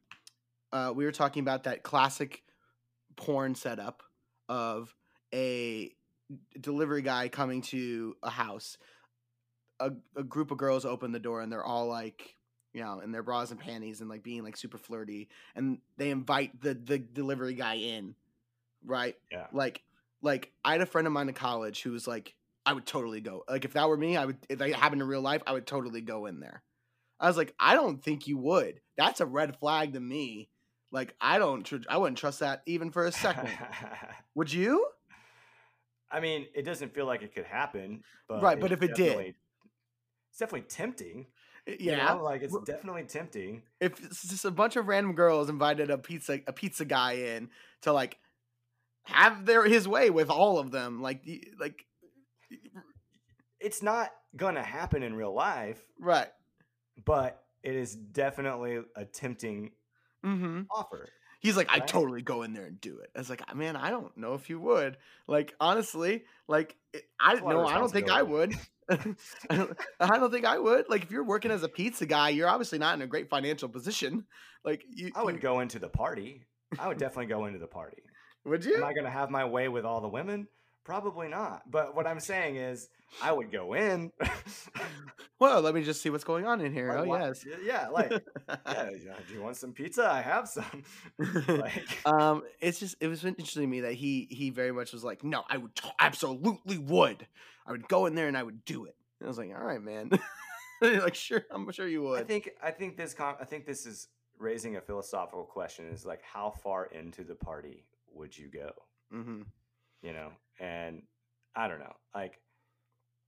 Uh, we were talking about that classic porn setup of a delivery guy coming to a house. A, a group of girls open the door and they're all like, you know, in their bras and panties and like being like super flirty. And they invite the, the delivery guy in, right? yeah Like, like I had a friend of mine in college who was like, I would totally go. Like, if that were me, I would. If that happened in real life, I would totally go in there. I was like, I don't think you would. That's a red flag to me. Like, I don't. Tr- I wouldn't trust that even for a second. [laughs] would you? I mean, it doesn't feel like it could happen, but Right, but if it did. it's definitely tempting. you Yeah. know? like it's definitely tempting. If just a bunch of random girls invited a pizza a pizza guy in to like have their his way with all of them, like like It's not gonna happen in real life, right. but it is definitely a tempting Mm-hmm. offer. He's like, I totally go in there and do it. I was like, man, I don't know if you would. Like, honestly, like, I It's a lot of no, I don't think I would. [laughs] I, don't, I don't think I would. Like, if you're working as a pizza guy, you're obviously not in a great financial position. [laughs] Like, you, I would you- go into the party. I would definitely go into the party. [laughs] would you? Am? I gonna have my way with all the women? Probably not. But what I'm saying is, I would go in. [laughs] Well, let me just see what's going on in here. Oh yes. Yeah, like, [laughs] yeah, do you want some pizza? I have some. [laughs] like, um, it's just it was interesting to me that he he very much was like, no, I would t- absolutely would. I would go in there and I would do it. And I was like, all right, man. like, sure, I'm sure you would. I think I think this con- I think this is raising a philosophical question. Is like, how far into the party would you go? hmm You know, and I don't know. Like,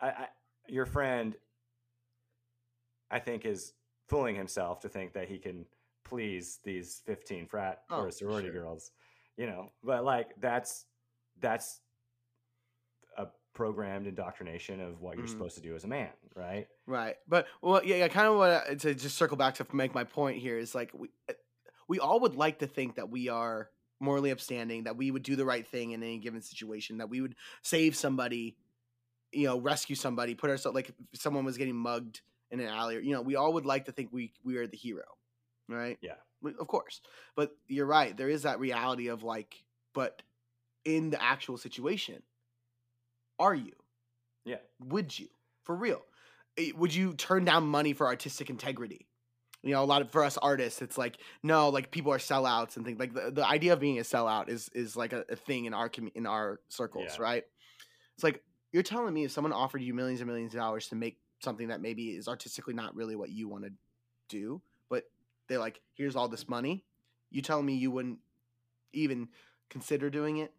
I, I your friend, I think is fooling himself to think that he can please these 15 frat Oh, or sorority sure. girls. You know, but like that's that's a programmed indoctrination of what you're Mhm. supposed to do as a man, right? Right. But well, yeah, yeah. Kind of what I- to just circle back to make my point here is like we uh, we all would like to think that we are morally upstanding, that we would do the right thing in any given situation, that we would save somebody, you know, rescue somebody, put ourselves like if someone was getting mugged in an alley, or, you know, we all would like to think we we are the hero, right? Yeah. Of course. But you're right. There is that reality of like, but in the actual situation, are you? Yeah. Would you? For real? Eh, Would you turn down money for artistic integrity? You know, a lot of for us artists, it's like no, like people are sellouts and things like the, the idea of being a sellout is is like a, a thing in our commu- in our circles, Yeah. right? It's like you're telling me if someone offered you millions and millions of dollars to make something that maybe is artistically not really what you want to do, but they're like, here's all this money. You telling me you wouldn't even consider doing it?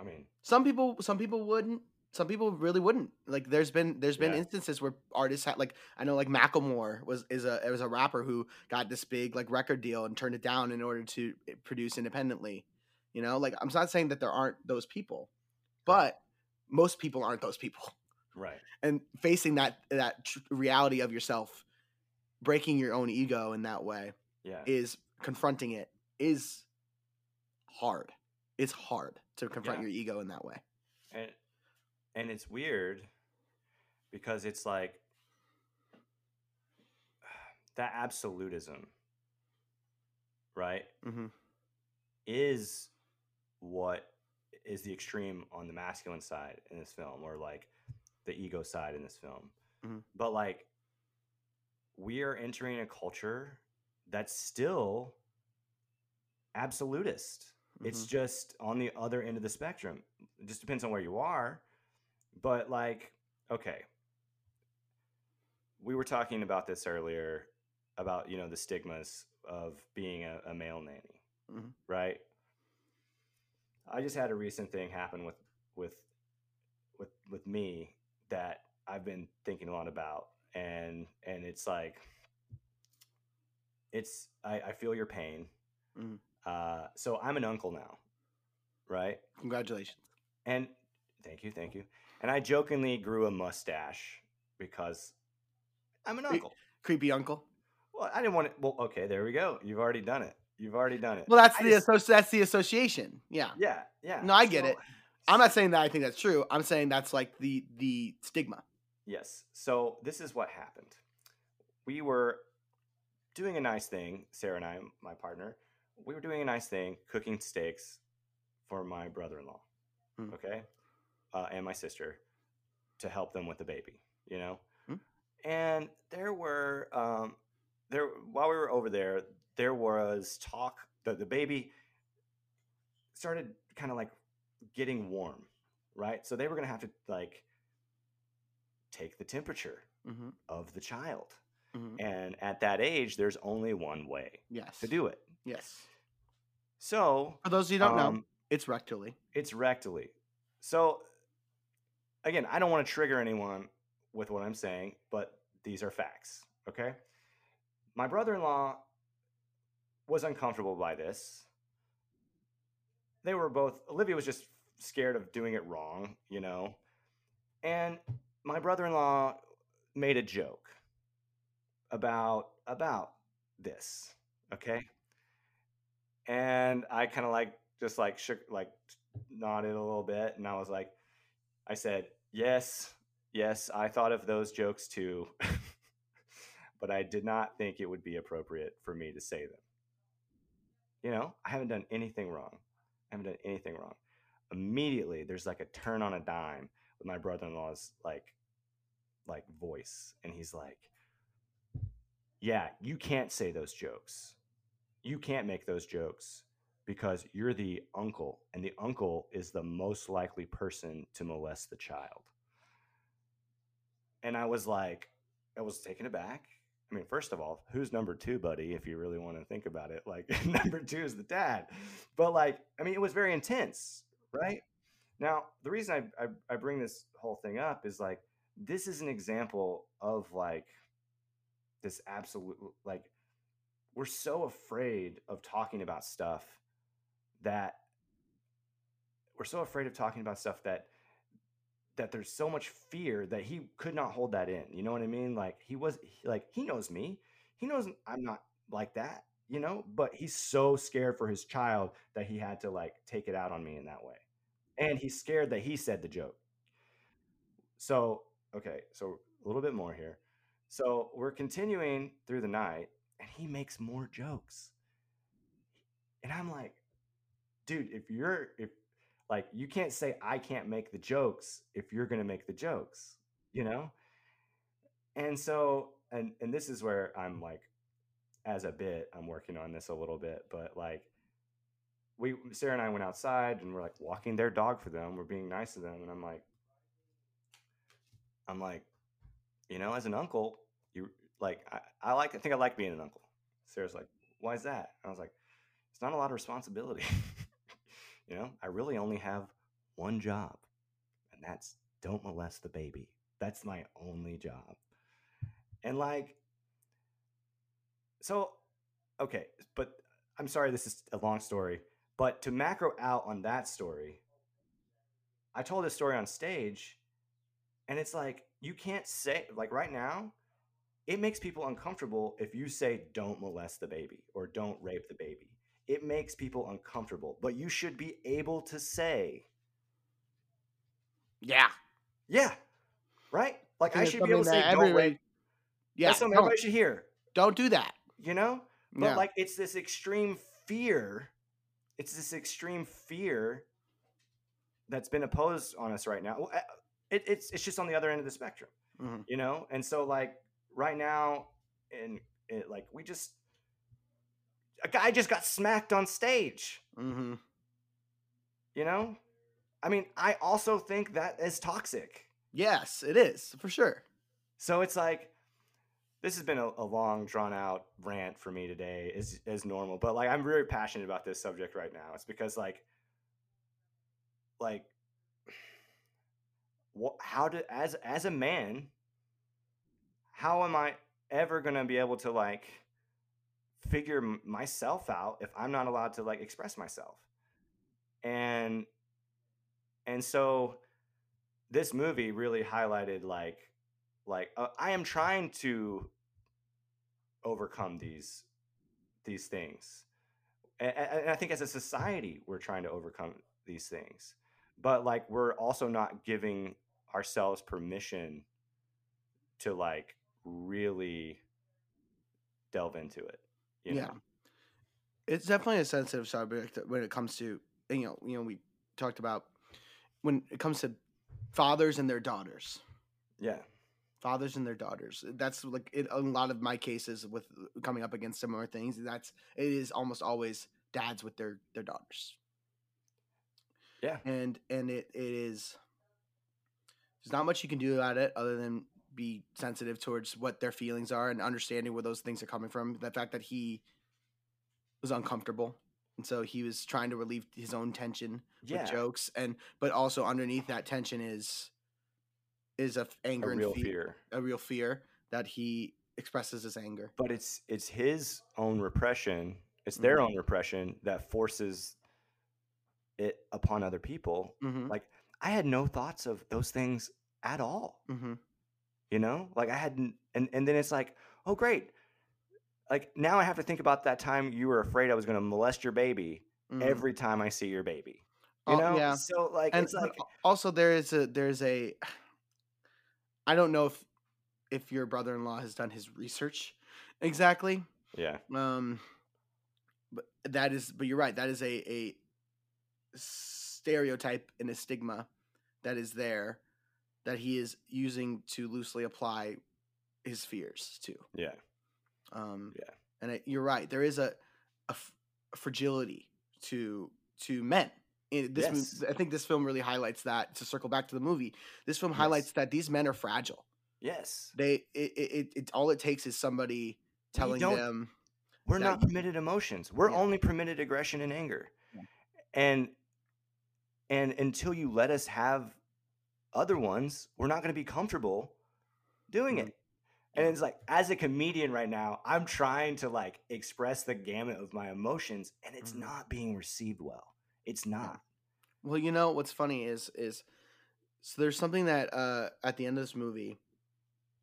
I mean, Some people, some people wouldn't. Some people really wouldn't. Like, there's been there's been Yeah. instances where artists had like I know like Macklemore was is a was a rapper who got this big like record deal and turned it down in order to eh, produce independently. You know, like I'm not saying that there aren't those people, but most people aren't those people. right. [laughs] And facing that that tr- reality of yourself, breaking your own ego in that way Yeah. is confronting it is hard. It's hard to confront Yeah. your ego in that way. and and it's weird because it's like that absolutism right hmm is what is the extreme on the masculine side in this film or like the ego side in this film. Mhm. but like we are entering a culture that's still absolutist. It's Mm-hmm. just on the other end of the spectrum. It just depends on where you are but like okay we were talking about this earlier about you know the stigmas of being a, a male nanny, Mhm. right? I just had a recent thing happen with with with with me that I've been thinking a lot about, and and it's like it's I, I feel your pain. Mhm. Uh, so I'm an uncle now, right? Congratulations. And thank you, thank you. And I jokingly grew a mustache because I'm an uncle. Creepy uncle. Well, I didn't want it. Well, okay, there we go. You've already done it. You've already done it. Well, that's I the just- associ- that's the association. Yeah. yeah, yeah. No, I get So- it. I'm not saying that I think that's true. I'm saying that's like the the stigma. Yes. So this is what happened. We were doing a nice thing, Sarah and I, my partner. We were doing a nice thing, cooking steaks for my brother-in-law, Hmm. okay, uh, and my sister to help them with the baby. You know, Hmm. and there were um, there while we were over there, there was talk. that the baby started kind of like getting warm, right? So they were gonna have to like take the temperature hmm of the child. hmm And at that age, there's only one way Yes. to do it. Yes. So For those of who don't know, um, it's rectally. it's rectally. So again, I don't want to trigger anyone with what I'm saying, but these are facts. Okay. My brother in law was uncomfortable by this. They were both, Olivia was just scared of doing it wrong, you know. And my brother in law made a joke about about this okay and i kind of like just like shook like nodded a little bit and i was like i said yes yes i thought of those jokes too [laughs] but i did not think it would be appropriate for me to say them. You know i haven't done anything wrong i haven't done anything wrong. Immediately there's like a turn on a dime with my brother-in-law's like like voice and he's like yeah you can't say those jokes. You can't make those jokes because you're the uncle and the uncle is the most likely person to molest the child. And i was like i was taken aback. I mean first of all who's number two buddy if you really want to think about it? Like [laughs] number two is the dad. But like i mean it was very intense right? Now the reason I, I i bring this whole thing up is like this is an example of like this absolute like we're so afraid of talking about stuff that we're so afraid of talking about stuff that that there's so much fear that he could not hold that in you know what i mean? Like he was like he knows me. He knows i'm not like that you know? But he's so scared for his child that he had to like take it out on me in that way. And he's scared that he said the joke. So okay so a little bit more here. So we're continuing through the night and he makes more jokes. And i'm like dude if you're if like you can't say i can't make the jokes if you're going to make the jokes you know? And so and and this is where i'm like as a bit i'm working on this a little bit but like we sarah and i went outside and we're like walking their dog for them we're being nice to them and i'm like i'm like you know as an uncle you like i, I like i think i like being an uncle. Sarah's like why is that i was like it's not a lot of responsibility [laughs] you know i really only have one job and that's don't molest the baby. That's my only job. And like so okay but i'm sorry this is a long story but to macro out on that story i told this story on stage and it's like you can't say like right now it makes people uncomfortable if you say don't molest the baby or don't rape the baby it makes people uncomfortable but you should be able to say Yeah. yeah right like i think should be able to say that don't everybody- rape Yeah. that's something everybody should hear don't do that. you know but Yeah. like it's this extreme fear it's this extreme fear that's been imposed on us right now uh, it, it's it's just on the other end of the spectrum Mhm. you know and so like right now and like we just a guy just got smacked on stage. Hmm you know? I mean i also think that is toxic. Yes, it is for sure. so it's like this has been a, a long drawn out rant for me today as as normal but like i'm very passionate about this subject right now. It's because like like what how do as as a man how am i ever going to be able to like figure myself out if i'm not allowed to like express myself. And and so this movie really highlighted like like uh, i am trying to overcome these these things. And, and i think as a society we're trying to overcome these things. But like we're also not giving ourselves permission to like really delve into it yeah. know? It's definitely a sensitive subject when it comes to you know you know we talked about when it comes to fathers and their daughters. yeah fathers and their daughters. That's like in a lot of my cases with uh, coming up against similar things. That's it is almost always dads with their their daughters. Yeah. and and it it is. There's not much you can do about it other than be sensitive towards what their feelings are and understanding where those things are coming from. The fact that he was uncomfortable. And so he was trying to relieve his own tension yeah with jokes and but also underneath that tension is is a a anger real and fear, fear a real fear that he expresses his anger. but it's it's his own repression it's their Mhm. own repression that forces it upon other people Mm-hmm. like i had no thoughts of those things at all Mm-hmm. You know like i hadn't and and then it's like oh great like now i have to think about that time you were afraid i was going to molest your baby every time i see your baby you Oh, know yeah. so like and it's like also there is a there's a I don't know if if your brother-in-law has done his research exactly. yeah Um but that is but you're right, that is a a stereotype and a stigma that is there that he is using to loosely apply his fears to. yeah Um, Yeah. and I, you're right. There is a, a, f- a fragility to to men. In this, Yes. I think this film really highlights that. To circle back to the movie, this film Yes. highlights that these men are fragile. yes They it it, it, it all it takes is somebody telling them. We're not permitted emotions. We're Yeah. only permitted aggression and anger. Yeah. And and until you let us have other ones, we're not going to be comfortable doing Mhm. it. And it's like as a comedian right now, I'm trying to like express the gamut of my emotions and it's Mhm. not being received well. It's not. Well, you know what's funny is is so there's something that uh at the end of this movie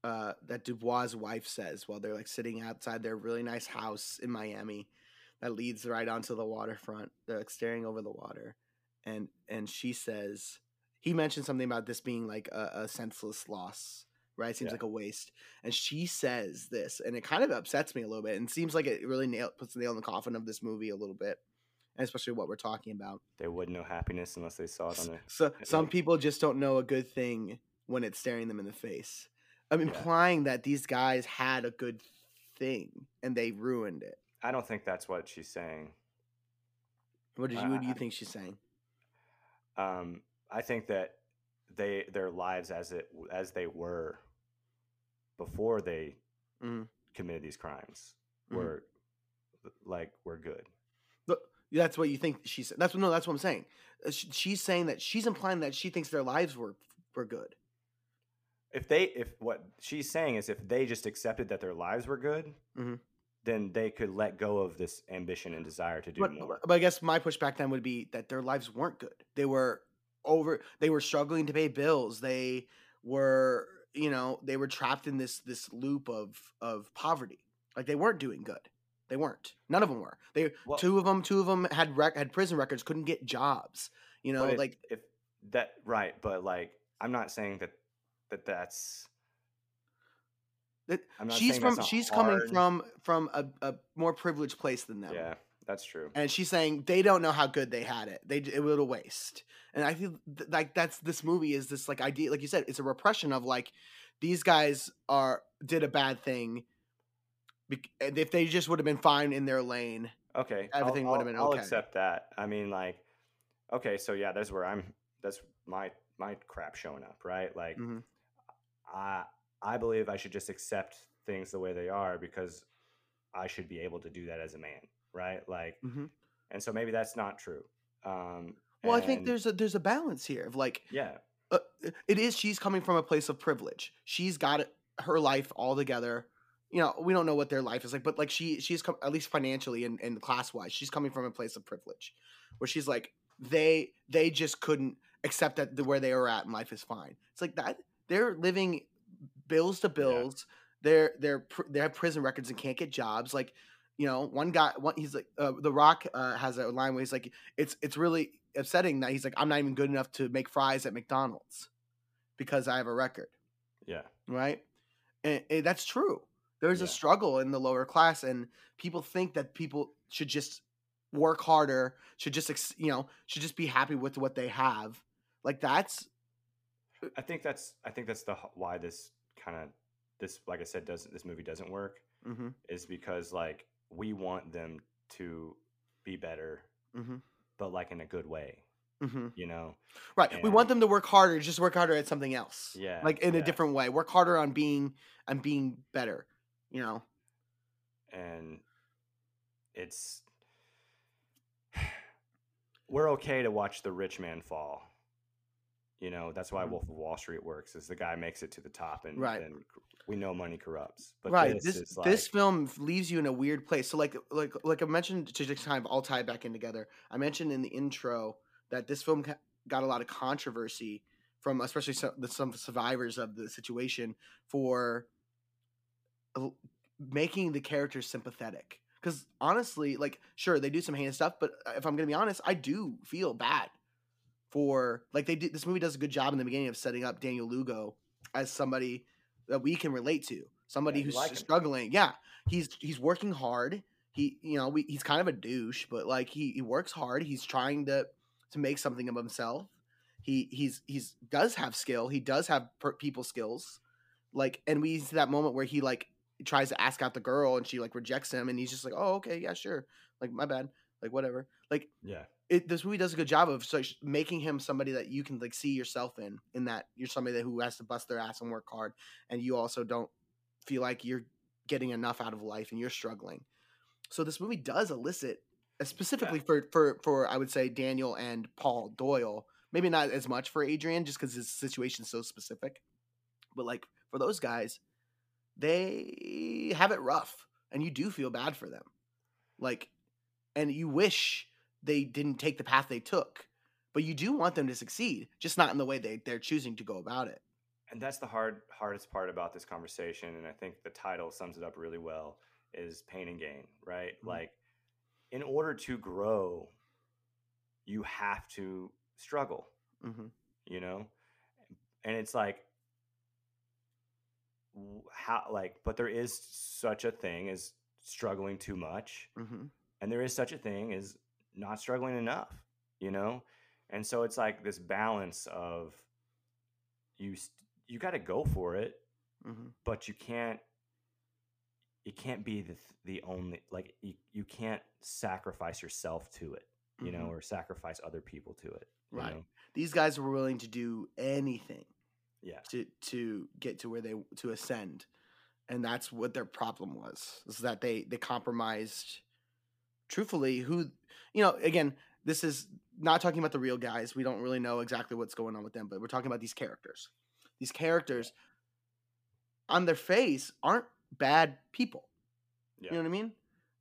uh that Dubois' wife says while they're like sitting outside their really nice house in Miami that leads right onto the waterfront. They're like staring over the water. And and she says he mentioned something about this being like a, a senseless loss, right? it Seems Yeah. like a waste. And she says this, and it kind of upsets me a little bit. And seems like it really nail puts the nail in the coffin of this movie a little bit. And especially what we're talking about. They wouldn't know happiness unless they saw it on a So some people just don't know a good thing when it's staring them in the face. I'm Yeah. implying that these guys had a good thing and they ruined it. I don't think that's what she's saying. What did you? What do you Uh, think she's saying? um, I think that they their lives as it as they were before they Mhm. committed these crimes Mhm. were like were good. That's what you think she's. That's what no. That's what I'm saying. Uh, She's saying that she's implying that she thinks their lives were were good. If they if what she's saying is if they just accepted that their lives were good, Mhm. then they could let go of this ambition and desire to do But, more. but I guess my pushback then would be that their lives weren't good. They were over. They were struggling to pay bills. They were, you know, they were trapped in this this loop of of poverty. Like they weren't doing good. They weren't. None of them were. They Well- two of them. Two of them had rec- had prison records. Couldn't get jobs. You know, if- like if that right, but like I'm not saying that that that's that, she's from. She's coming from from a, a more privileged place than them. yeah, that's true. and she's saying they don't know how good they had it. They it was a waste. And I feel th- like that's this movie is this like idea, like you said, it's a repression of like these guys are did a bad thing. if they just would have been fine in their lane, Okay, Everything would've I'll- been I'll okay. accept that. I mean, like, okay, so yeah, that's where I'm. That's my my crap showing up, right? Like, Mhm. I I believe I should just accept things the way they are because I should be able to do that as a man, right? Like, Mhm. and so maybe that's not true. Um, Well, I think there's a there's a balance here of like yeah, uh, it is she's coming from a place of privilege. She's got her life all together. You know, we don't know what their life is like, but like she she's come at least financially and, and class wise, she's coming from a place of privilege, where she's like they they just couldn't accept that the, where they were at in life is fine. It's like that they're living bills to bills. They're they're pr- they have prison records and can't get jobs. Like you know, one guy, one he's like uh, the Rock uh, has a line where he's like, it's it's really upsetting that he's like, I'm not even good enough to make fries at McDonald's because I have a record, yeah, right? And, and that's true. There's a struggle in the lower class, and people think that people should just work harder, should just ex- you know, should just be happy with what they have. Like that's I think that's I think that's the why this kind of this like I said doesn't this movie doesn't work mm-hmm, is because like we want them to be better, mm-hmm, but like in a good way, mm-hmm. you know? right. we want them to work harder, just work harder at something else. Yeah, like in a different way. Work harder on being on being better. You know. and it's [sighs] we're okay to watch the rich man fall. You know, that's why Mhm. Wolf of Wall Street works. Is the guy makes it to the top, and Right. and we know money corrupts. But right this, this is this film leaves you in a weird place so like like like i mentioned to just kind of all tie back in together i mentioned in the intro that this film got a lot of controversy from especially some, the, some survivors of the situation for making the characters sympathetic because honestly like sure they do some heinous stuff but uh, if i'm gonna be honest i do feel bad for like they did this movie does a good job in the beginning of setting up daniel lugo as somebody that we can relate to somebody you who's like him. struggling yeah he's he's working hard he you know we, he's kind of a douche but like he, he works hard he's trying to to make something of himself he he's he's does have skill he does have per- people skills like and we see that moment where he like tries to ask out the girl and she like rejects him and he's just like oh okay yeah sure like my bad like whatever. Like yeah, it this movie does a good job of so making him somebody that you can like see yourself in in that you're somebody that who has to bust their ass and work hard and you also don't feel like you're getting enough out of life and you're struggling. So this movie does elicit uh, specifically for for for i would say daniel and paul doyle maybe not as much for adrian just because his situation's so specific but like for those guys they have it rough and you do feel bad for them. Like and you wish they didn't take the path they took but you do want them to succeed just not in the way they, they're choosing to go about it and that's the hard hardest part about this conversation. And I think the title sums it up really well. Is pain and gain, right? Mhm. Like, in order to grow, you have to struggle. mm-hmm. you know and it's like how like but there is such a thing as struggling too much Mm-hmm. And there is such a thing as not struggling enough you know and so it's like this balance of you you got to go for it Mm-hmm. but you can't it can't be the the only like you, you can't sacrifice yourself to it you know or sacrifice other people to it you Mm-hmm. Right. know? these guys were willing to do anything yeah to to get to where they to ascend and that's what their problem was is that they they compromised truthfully who you know again this is not talking about the real guys we don't really know exactly what's going on with them but we're talking about these characters. These characters on their face aren't bad people. Yeah. you know what i mean?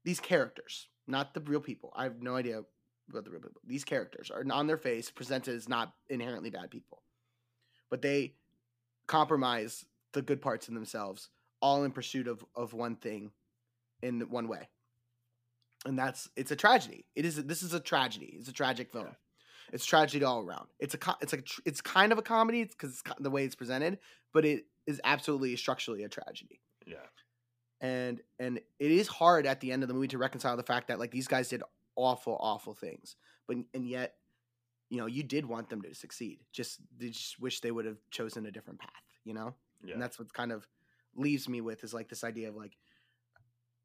These characters not the real people. I have no idea about the real people. These characters are on their face presented as not inherently bad people. But they compromise the good parts in themselves all in pursuit of of one thing in one way and that's it's a tragedy. It is this is a tragedy. It's a tragic film. Yeah. it's tragedy all around. It's a it's like it's kind of a comedy because the way it's presented but it is absolutely structurally a tragedy. Yeah. And and it is hard at the end of the movie to reconcile the fact that like these guys did awful awful things but and yet you know you did want them to succeed just they just wish they would have chosen a different path you know? Yeah. and that's what kind of leaves me with is like this idea of like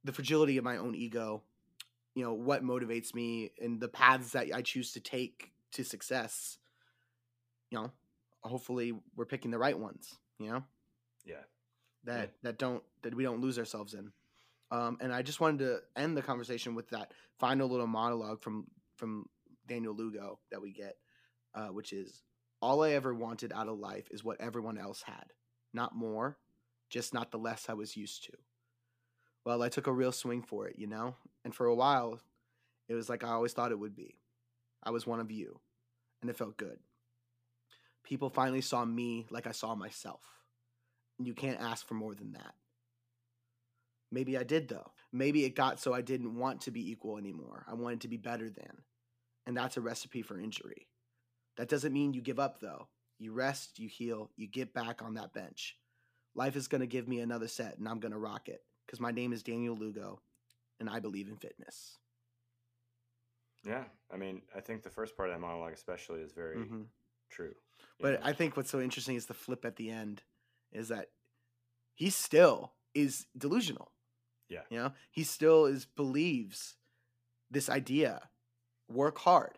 the fragility of my own ego you know what motivates me and the paths that i choose to take to success you know hopefully we're picking the right ones you know yeah that that don't that we don't lose ourselves in. Um, and I just wanted to end the conversation with that final little monologue from from Daniel Lugo that we get, uh, which is all I ever wanted out of life is what everyone else had, not more, just not the less I was used to. Well, I took a real swing for it, you know, and for a while, it was like I always thought it would be. I was one of you, and it felt good. People finally saw me like I saw myself. And you can't ask for more than that. Maybe I did, though. Maybe it got so I didn't want to be equal anymore. I wanted to be better than. And that's a recipe for injury. That doesn't mean you give up, though. You rest, you heal, you get back on that bench. Life is going to give me another set, and I'm going to rock it because my name is Daniel Lugo, and I believe in fitness. Yeah, I mean, I think the first part of that monologue, especially, is very hmm true. But know? I think what's so interesting is the flip at the end is that he still is delusional. Yeah. You know, he still is believes this idea. Work hard,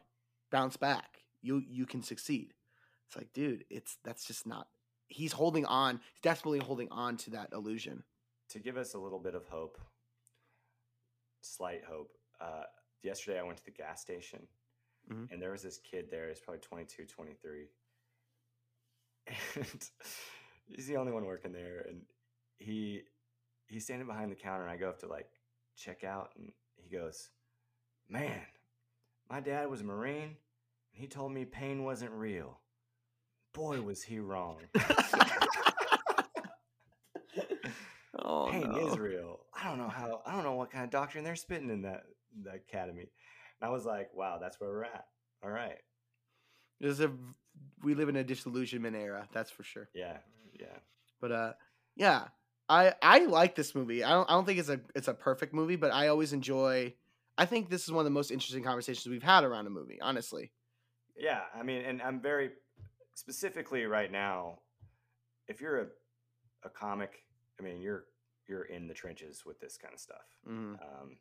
bounce back. You you can succeed. It's like, dude, it's that's just not he's holding on, he's desperately holding on to that illusion. To give us a little bit of hope, slight hope. Uh, yesterday, I went to the gas station, Mhm. and there was this kid there. He's probably 22, 23. And [laughs] he's the only one working there. And he he's standing behind the counter, and I go up to like check out, and he goes, "Man, my dad was a Marine, and he told me pain wasn't real. Boy, was he wrong." [laughs] [laughs] oh pain no. is real. I don't know how. I don't know what kind of doctrine they're spitting in that the academy. And I was like, wow, that's where we're at. All right. There's a we live in a disillusionment era, that's for sure. Yeah. Yeah. But uh yeah, I I like this movie. I don't I don't think it's a it's a perfect movie, but I always enjoy I think this is one of the most interesting conversations we've had around a movie, honestly. Yeah. I mean, and I'm very specifically right now. If you're a a comic, I mean, you're you're in the trenches with this kind of stuff. Mhm. Um,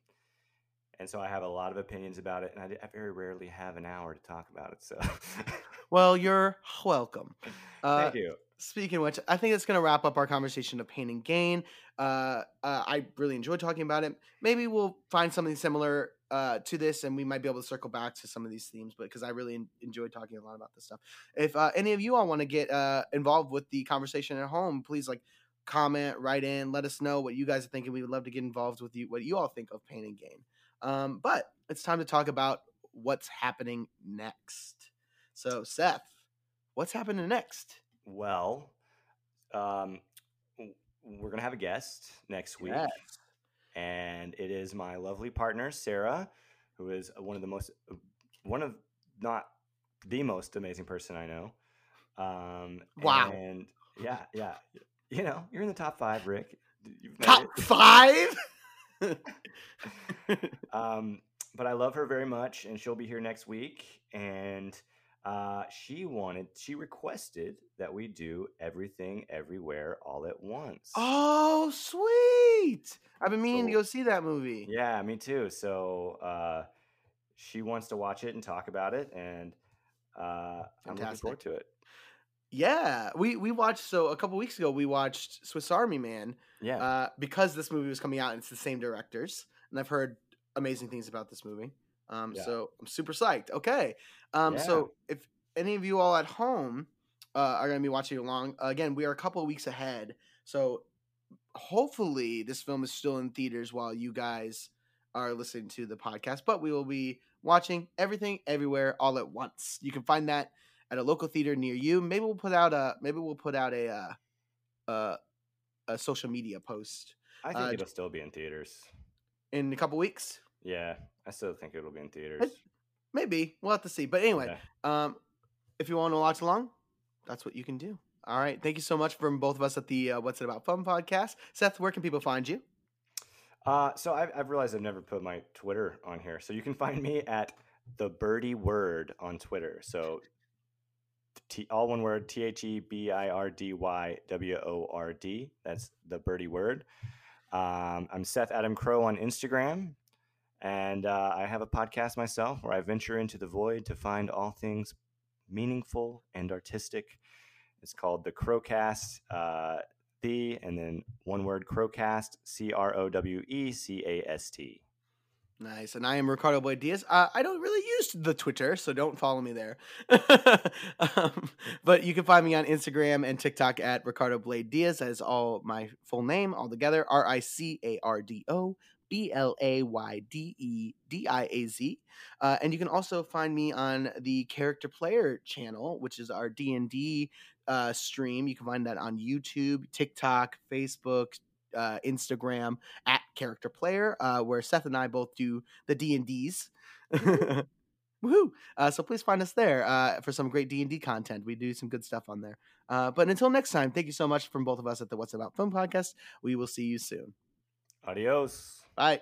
and so I have a lot of opinions about it, and I very rarely have an hour to talk about it. So, [laughs] Well, you're welcome. Uh, thank you. Speaking of which, I think it's going to wrap up our conversation of pain and gain. Uh, uh, I really enjoyed talking about it. Maybe we'll find something similar uh, to this, and we might be able to circle back to some of these themes. But because I really en- enjoyed talking a lot about this stuff. If uh, any of you all want to get uh, involved with the conversation at home, please like comment, write in, let us know what you guys are thinking. We would love to get involved with you, what you all think of pain and gain. Um, but it's time to talk about what's happening next. So, Seth, what's happening next? Well, um, we're gonna have a guest next week, Yes. and it is my lovely partner Sarah, who is one of the most, one of not the most amazing person I know. Um, Wow. And yeah, yeah, you know, you're in the top five, Rick. Top it. five? [laughs] [laughs] um, but I love her very much, and she'll be here next week. And uh, she wanted, she requested that we do everything, everywhere, all at once. oh, sweet. I've been meaning to go see that movie. Yeah, me too. So uh, she wants to watch it and talk about it, and uh, I'm looking forward to it. Yeah, we we watched so a couple weeks ago we watched Swiss Army Man Yeah, uh, because this movie was coming out and it's the same directors and I've heard amazing things about this movie. Um, Yeah. so I'm super psyched. Okay, um, Yeah. so if any of you all at home uh, are going to be watching along, again we are a couple of weeks ahead. So hopefully this film is still in theaters while you guys are listening to the podcast, but we will be watching everything everywhere all at once. You can find that at a local theater near you. Maybe we'll put out a maybe we'll put out a uh, uh, a social media post I think uh, it'll still be in theaters. in a couple weeks. Yeah, I still think it'll be in theaters. Maybe we'll have to see. But anyway, Yeah. um, if you want to watch along, that's what you can do. All right. Thank you so much from both of us at the uh, What's It About Fun podcast. Seth, where can people find you? Uh, so I've, I've realized I've never put my Twitter on here. So you can find me at the Birdy Word on Twitter. So t- all one word T H E B I R D Y W O R D. That's the Birdy Word. Um, I'm Seth Adam Crowe on Instagram. And uh, I have a podcast myself where I venture into the void to find all things meaningful and artistic. It's called the Crowecast. Uh, the and then one word Crowecast, C R O W E C A S T. Nice. And I am Ricardo Blayde Diaz. Uh, I don't really use the Twitter, so don't follow me there. [laughs] um, but you can find me on Instagram and TikTok at Ricardo Blayde Diaz. That is all my full name all together R I C A R D O B L A Y D E D I A Z. Uh, and you can also find me on the Character Player channel, which is our D and D uh, stream. You can find that on YouTube, TikTok, Facebook, uh, Instagram at Character Player, uh, where Seth and I both do the D and D's. [laughs] Woohoo! Uh, so please find us there uh, for some great D and D content. We do some good stuff on there. Uh, but until next time, thank you so much from both of us at the What's About Film podcast. We will see you soon. Adios. Bye.